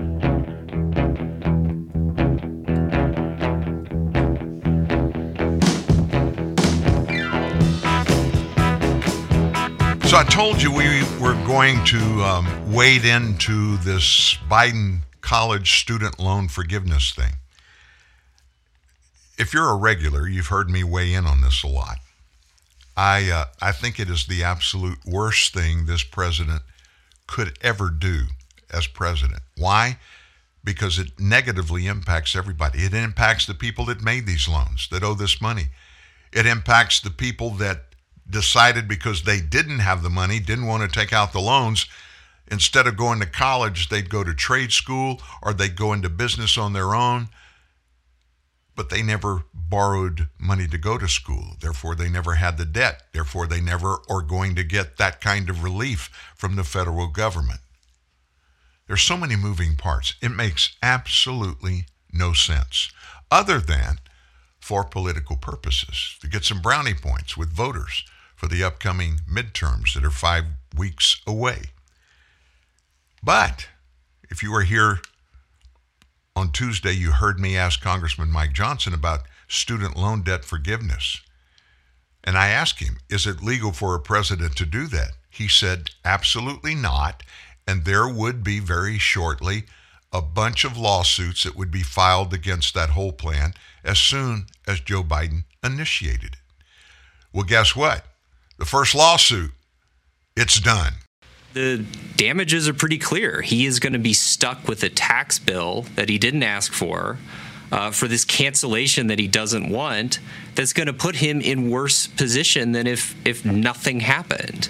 So I told you we were going to um, wade into this Biden college student loan forgiveness thing. If you're a regular, you've heard me weigh in on this a lot. I uh, I think it is the absolute worst thing this president could ever do as president. Why? Because it negatively impacts everybody. It impacts the people that made these loans, that owe this money. It impacts the people that decided because they didn't have the money, didn't want to take out the loans, instead of going to college, they'd go to trade school or they'd go into business on their own. But they never borrowed money to go to school. Therefore, they never had the debt. Therefore, they never are going to get that kind of relief from the federal government. There's so many moving parts. It makes absolutely no sense, other than for political purposes, to get some brownie points with voters for the upcoming midterms that are five weeks away. But if you were here on Tuesday, you heard me ask Congressman Mike Johnson about student loan debt forgiveness. And I asked him, is it legal for a president to do that? He said, absolutely not. and there would be very shortly a bunch of lawsuits that would be filed against that whole plan as soon as Joe Biden initiated it. Well, guess what? The first lawsuit, it's done. The damages are pretty clear. He is going to be stuck with a tax bill that he didn't ask for. Uh, for this cancellation that he doesn't want, that's going to put him in worse position than if if nothing happened.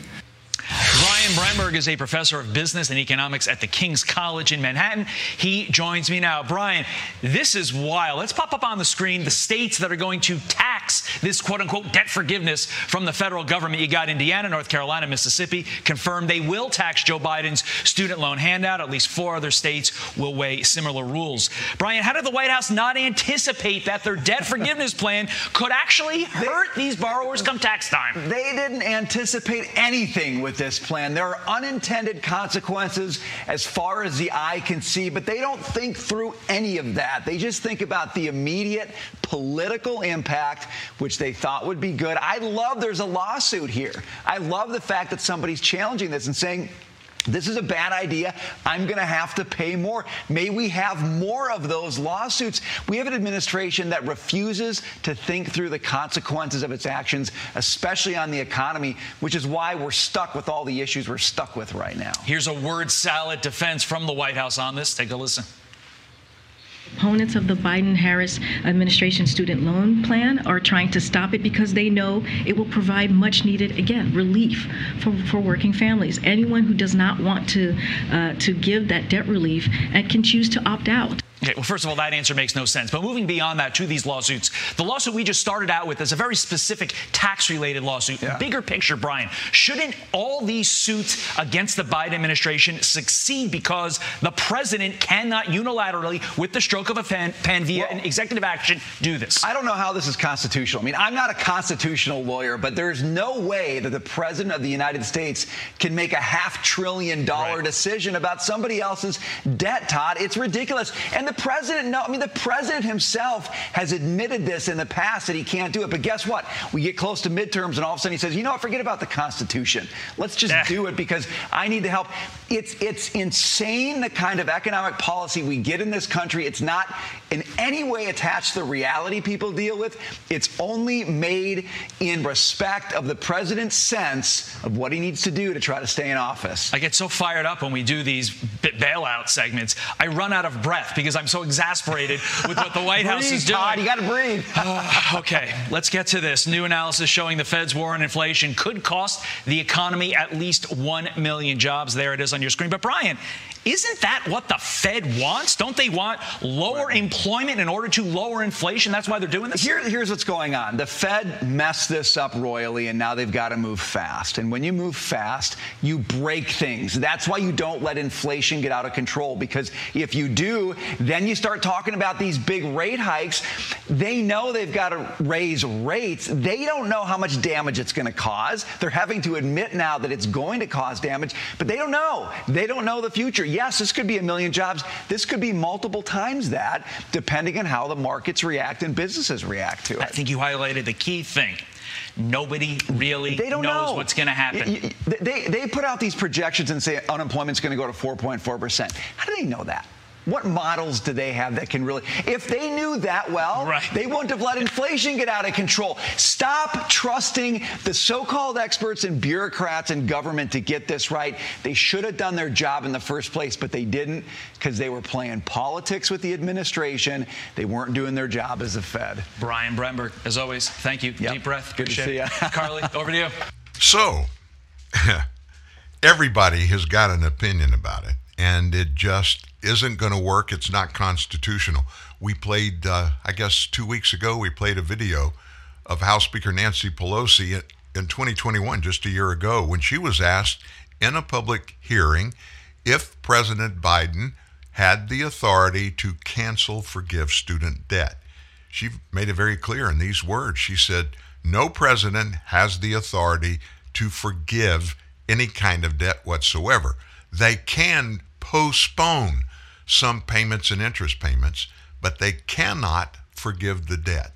Brian Brenberg is a professor of business and economics at the King's College in Manhattan. He joins me now. Brian, this is wild. Let's pop up on the screen the states that are going to tax this quote unquote debt forgiveness from the federal government. You got Indiana, North Carolina, Mississippi confirmed they will tax Joe Biden's student loan handout. At least four other states will weigh similar rules. Brian, how did the White House not anticipate that their debt forgiveness plan could actually hurt these borrowers come tax time? They didn't anticipate anything with this plan. There are unintended consequences as far as the eye can see, but they don't think through any of that. They just think about the immediate political impact, which they thought would be good. I love there's a lawsuit here. I love the fact that somebody's challenging this and saying, this is a bad idea. I'm going to have to pay more. May we have more of those lawsuits. We have an administration that refuses to think through the consequences of its actions, especially on the economy, which is why we're stuck with all the issues we're stuck with right now. Here's a word salad defense from the White House on this. Take a listen. Opponents of the Biden Harris administration student loan plan are trying to stop it because they know it will provide much needed, again, relief for, for working families. Anyone who does not want to, uh, to give that debt relief and can choose to opt out. Okay, well, first of all, that answer makes no sense. But moving beyond that to these lawsuits, the lawsuit we just started out with is a very specific tax related lawsuit. Yeah. Bigger picture, Brian, shouldn't all these suits against the Biden administration succeed because the president cannot unilaterally, with the stroke of a pen, pen via well, an executive action, do this? I don't know how this is constitutional. I mean, I'm not a constitutional lawyer, but there's no way that the president of the United States can make a half trillion dollar right. decision about somebody else's debt, Todd. It's ridiculous. And the president, no, I mean, the president himself has admitted this in the past that he can't do it. But guess what? We get close to midterms, and all of a sudden he says, you know what, forget about the Constitution. Let's just do it because I need the help. It's, it's insane the kind of economic policy we get in this country. It's not in any way attached to the reality people deal with. It's only made in respect of the president's sense of what he needs to do to try to stay in office. I get so fired up when we do these bailout segments. I run out of breath because I'm so exasperated with what the White House is doing. Todd, you got to breathe. uh, <sighs> <sighs> okay, let's get to this. New analysis showing the Fed's war on inflation could cost the economy at least 1 million jobs. There it is on your screen. But Brian, isn't that what the Fed wants? Don't they want lower right. employment in order to lower inflation? That's why they're doing this? Here, here's what's going on. The Fed messed this up royally, and now they've got to move fast. And when you move fast, you break things. That's why you don't let inflation get out of control, because if you do, then you start talking about these big rate hikes. They know they've got to raise rates. They don't know how much damage it's going to cause. They're having to admit now that it's going to cause damage, but they don't know. They don't know the future yes, this could be a million jobs. This could be multiple times that, depending on how the markets react and businesses react to it. I think you highlighted the key thing. Nobody really they don't knows know. what's going to happen. They, they put out these projections and say unemployment's going to go to 4.4%. How do they know that? What models do they have that can really? If they knew that well, right. they wouldn't have let inflation get out of control. Stop trusting the so called experts and bureaucrats and government to get this right. They should have done their job in the first place, but they didn't because they were playing politics with the administration. They weren't doing their job as a Fed. Brian Brenberg, as always, thank you. Yep. Deep breath. Good Appreciate to see you. Carly, <laughs> over to you. So, <laughs> everybody has got an opinion about it and it just isn't going to work. It's not constitutional. We played, uh, I guess, two weeks ago, we played a video of House Speaker Nancy Pelosi in 2021, just a year ago, when she was asked in a public hearing if President Biden had the authority to cancel forgive student debt. She made it very clear in these words. She said, No president has the authority to forgive any kind of debt whatsoever. They can postpone some payments and interest payments, but they cannot forgive the debt.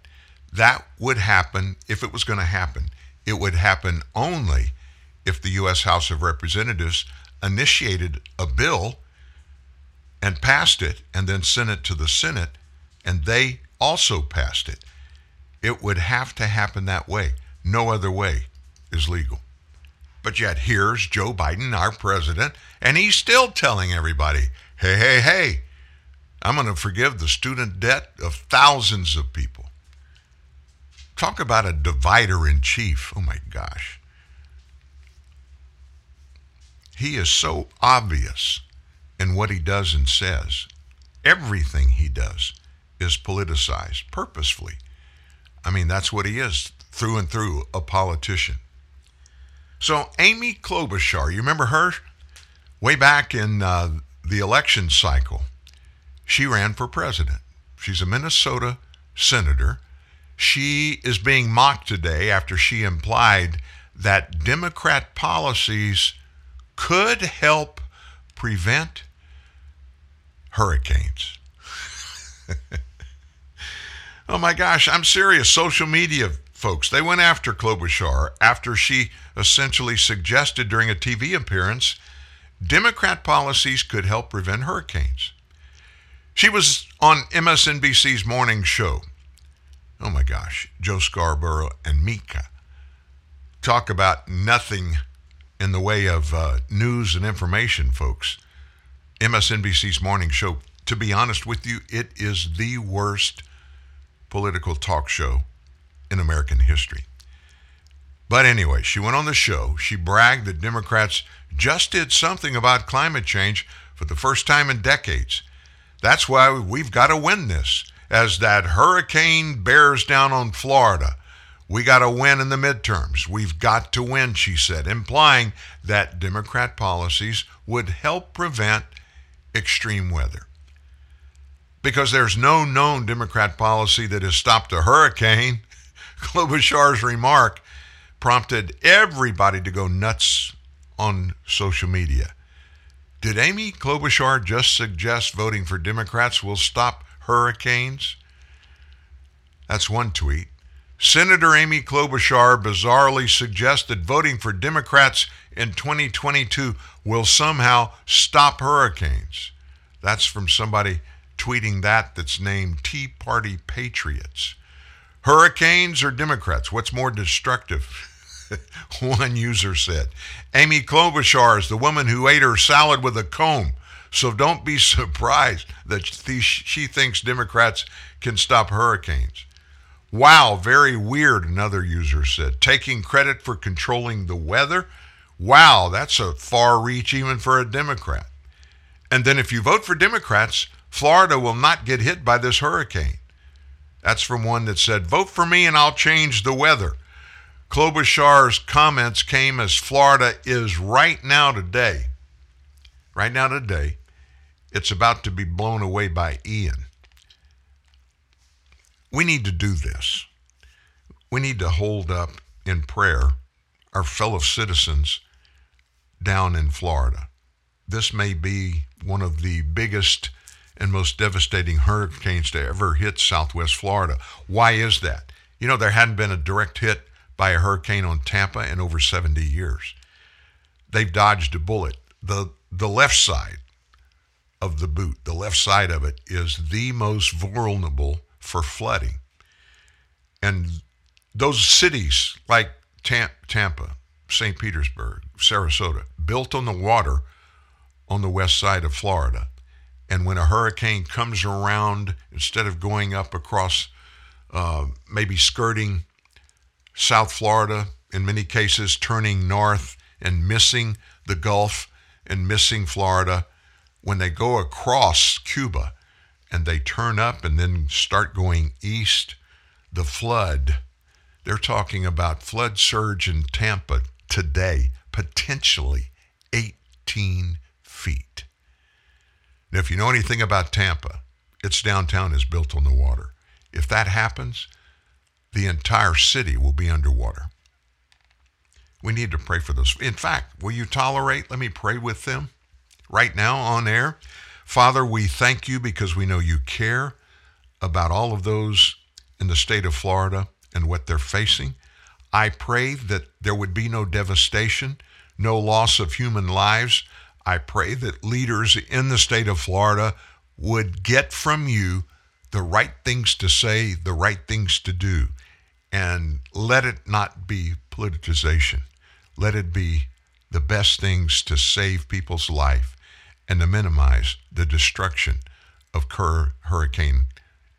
That would happen if it was going to happen. It would happen only if the U.S. House of Representatives initiated a bill and passed it and then sent it to the Senate and they also passed it. It would have to happen that way. No other way is legal. But yet here's Joe Biden, our president, and he's still telling everybody, hey, hey, hey, I'm going to forgive the student debt of thousands of people. Talk about a divider in chief. Oh my gosh. He is so obvious in what he does and says. Everything he does is politicized purposefully. I mean, that's what he is through and through a politician. So, Amy Klobuchar, you remember her? Way back in uh, the election cycle, she ran for president. She's a Minnesota senator. She is being mocked today after she implied that Democrat policies could help prevent hurricanes. <laughs> oh my gosh, I'm serious. Social media folks, they went after Klobuchar after she essentially suggested during a TV appearance Democrat policies could help prevent hurricanes. She was on MSNBC's morning show. Oh my gosh, Joe Scarborough and Mika talk about nothing in the way of uh, news and information, folks. MSNBC's morning show, to be honest with you, it is the worst political talk show in American history. But anyway, she went on the show. She bragged that Democrats just did something about climate change for the first time in decades. That's why we've got to win this. As that hurricane bears down on Florida, we got to win in the midterms. We've got to win, she said, implying that Democrat policies would help prevent extreme weather. Because there's no known Democrat policy that has stopped a hurricane, <laughs> Klobuchar's remark prompted everybody to go nuts on social media. Did Amy Klobuchar just suggest voting for Democrats will stop hurricanes? That's one tweet. Senator Amy Klobuchar bizarrely suggested voting for Democrats in 2022 will somehow stop hurricanes. That's from somebody tweeting that that's named Tea Party Patriots. Hurricanes or Democrats? What's more destructive? <laughs> One user said. Amy Klobuchar is the woman who ate her salad with a comb. So don't be <laughs> surprised that she thinks Democrats can stop hurricanes. Wow, very weird, another user said. Taking credit for controlling the weather? Wow, that's a far reach even for a Democrat. And then if you vote for Democrats, Florida will not get hit by this hurricane. That's from one that said, Vote for me and I'll change the weather. Klobuchar's comments came as Florida is right now today. Right now today, it's about to be blown away by Ian. We need to do this. We need to hold up in prayer our fellow citizens down in Florida. This may be one of the biggest and most devastating hurricanes to ever hit southwest Florida. Why is that? You know, there hadn't been a direct hit by a hurricane on Tampa in over 70 years. They've dodged a bullet. The, the left side of the boot, the left side of it, is the most vulnerable for flooding. And those cities like Tampa, St. Petersburg, Sarasota, built on the water on the west side of Florida. And when a hurricane comes around, instead of going up across, uh, maybe skirting South Florida, in many cases turning north and missing the Gulf and missing Florida, when they go across Cuba and they turn up and then start going east, the flood, they're talking about flood surge in Tampa today, potentially 18 feet. Now, if you know anything about Tampa, its downtown is built on the water. If that happens, the entire city will be underwater. We need to pray for those. In fact, will you tolerate? Let me pray with them right now on air. Father, we thank you because we know you care about all of those in the state of Florida and what they're facing. I pray that there would be no devastation, no loss of human lives. I pray that leaders in the state of Florida would get from you the right things to say, the right things to do, and let it not be politicization. Let it be the best things to save people's life and to minimize the destruction of Hurricane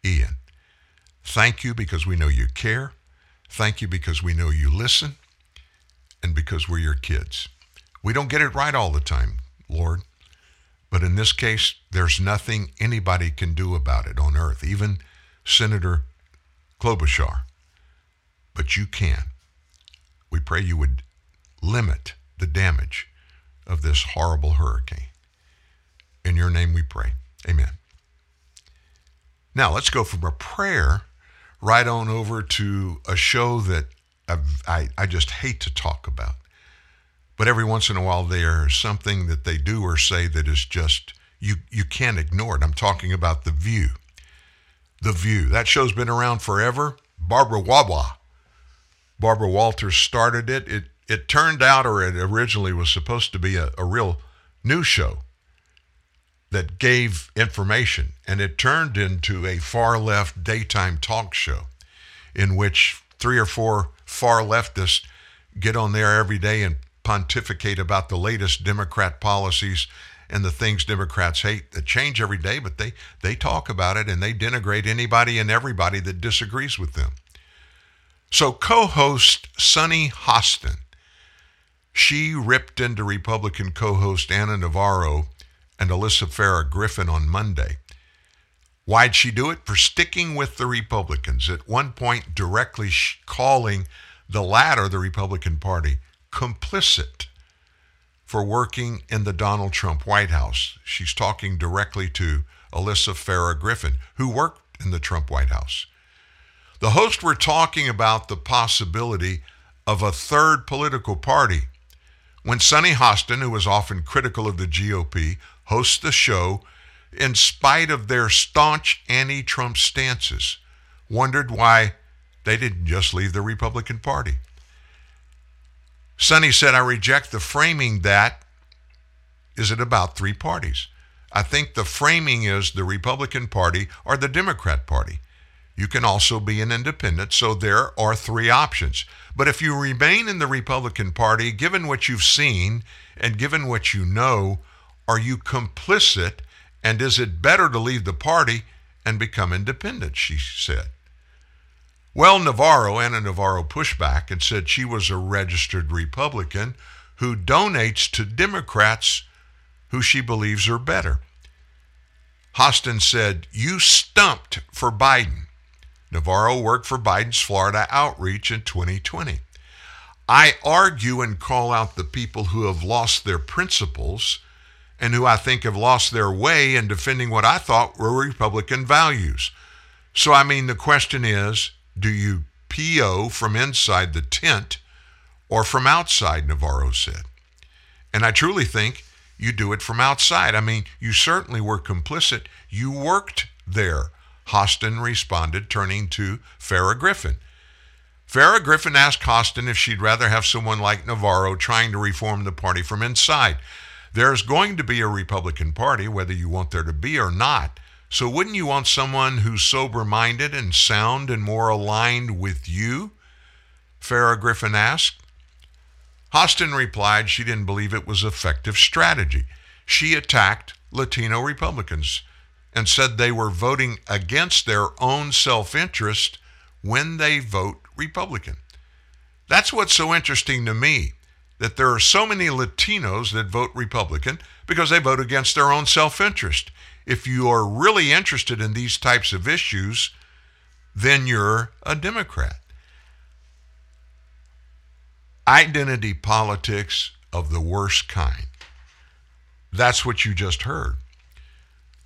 Ian. Thank you because we know you care. Thank you because we know you listen and because we're your kids. We don't get it right all the time, Lord. But in this case, there's nothing anybody can do about it on earth, even Senator Klobuchar. But you can. We pray you would limit the damage of this horrible hurricane. In your name we pray. Amen. Now let's go from a prayer right on over to a show that I've, I, I just hate to talk about. But every once in a while, there's something that they do or say that is just, you, you can't ignore it. I'm talking about The View. The View. That show's been around forever. Barbara Wawa. Barbara Walters started it. It, it turned out, or it originally was supposed to be a, a real news show that gave information, and it turned into a far left daytime talk show in which three or four far leftists get on there every day and pontificate about the latest Democrat policies and the things Democrats hate that change every day, but they, they talk about it and they denigrate anybody and everybody that disagrees with them. So, co host Sunny Hostin, she ripped into Republican co host Ana Navarro and Alyssa Farah Griffin on Monday. Why'd she do it? For sticking with the Republicans, at one point directly calling the latter, the Republican Party, complicit for working in the Donald Trump White House. She's talking directly to Alyssa Farah Griffin, who worked in the Trump White House. The hosts were talking about the possibility of a third political party. When Sunny Hostin, who was often critical of the GOP, hosts the show, in spite of their staunch anti Trump stances, wondered why they didn't just leave the Republican Party. Sunny said, I reject the framing that is it about three parties. I think the framing is the Republican Party or the Democrat Party. You can also be an independent, so there are three options. But if you remain in the Republican Party, given what you've seen and given what you know, are you complicit? And is it better to leave the party and become independent? She said. Well, Navarro, Ana Navarro pushed back and said she was a registered Republican who donates to Democrats who she believes are better. Hostin said, You stumped for Biden. Navarro worked for Biden's Florida outreach in 2020. I argue and call out the people who have lost their principles and who I think have lost their way in defending what I thought were Republican values. So, I mean, the question is do you PO from inside the tent or from outside, Navarro said. And I truly think you do it from outside. I mean, you certainly were complicit. You worked there. Hostin responded, turning to Farah Griffin. Farah Griffin asked Hostin if she'd rather have someone like Navarro trying to reform the party from inside. There's going to be a Republican Party, whether you want there to be or not. So wouldn't you want someone who's sober minded and sound and more aligned with you? Farah Griffin asked. Hostin replied she didn't believe it was effective strategy. She attacked Latino Republicans and said they were voting against their own self interest when they vote Republican. That's what's so interesting to me that there are so many Latinos that vote Republican because they vote against their own self interest. If you are really interested in these types of issues, then you're a Democrat. Identity politics of the worst kind. That's what you just heard.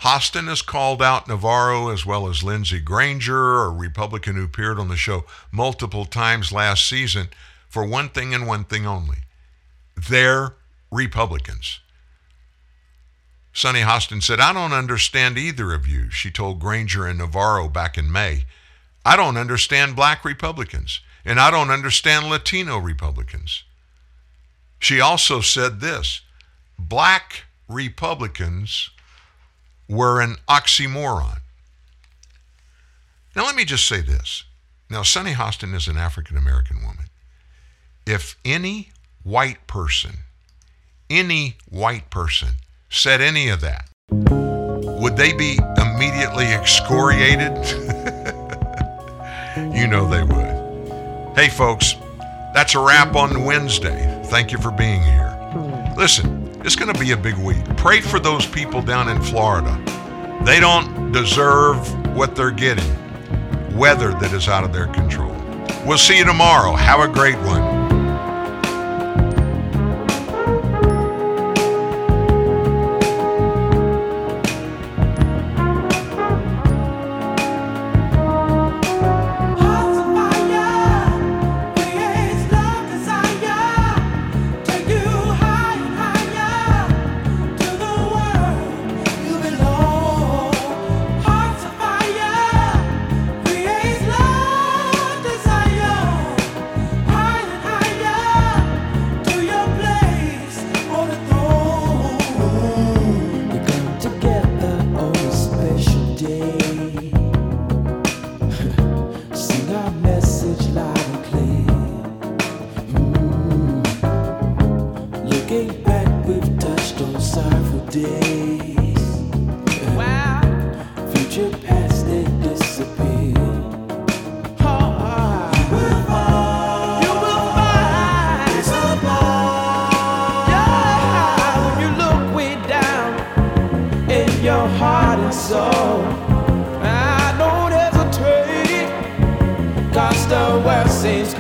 Hostin has called out Navarro as well as Lindsey Granger, a Republican who appeared on the show multiple times last season, for one thing and one thing only. They're Republicans. Sunny Hostin said, I don't understand either of you, she told Granger and Navarro back in May. I don't understand black Republicans, and I don't understand Latino Republicans. She also said this black Republicans were an oxymoron. Now, let me just say this. Now, Sunny Hostin is an African American woman. If any white person, any white person said any of that, would they be immediately excoriated? <laughs> you know they would. Hey, folks, that's a wrap on Wednesday. Thank you for being here. Listen, it's going to be a big week. Pray for those people down in Florida. They don't deserve what they're getting weather that is out of their control. We'll see you tomorrow. Have a great one.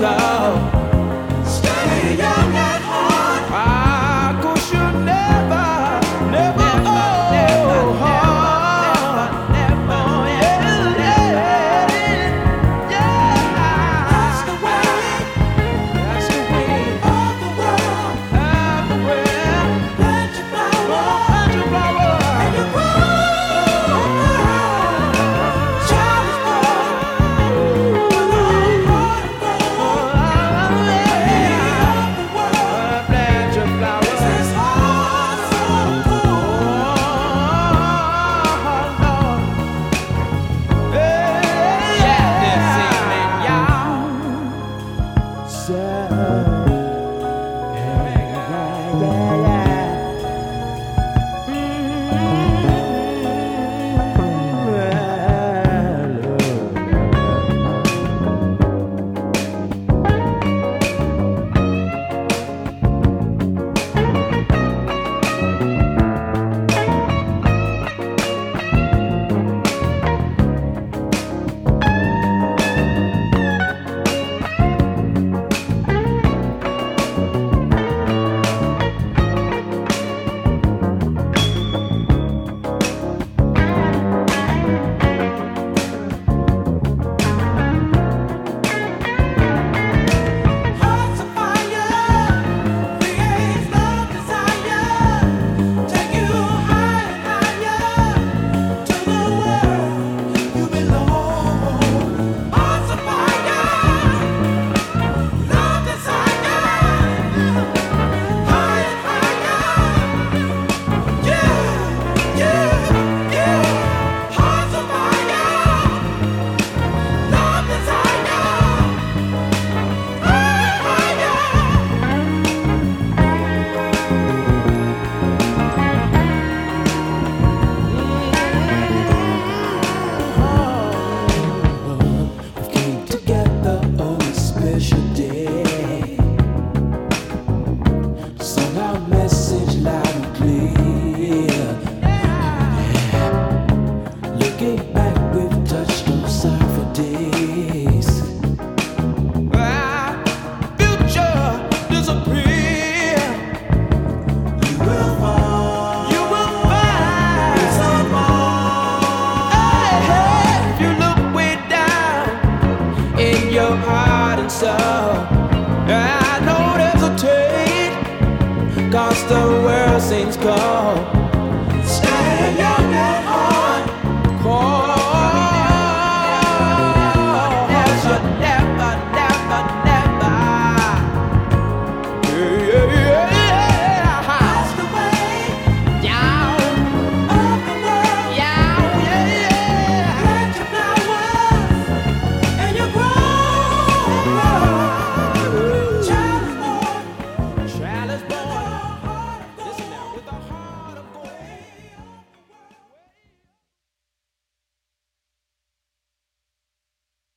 Your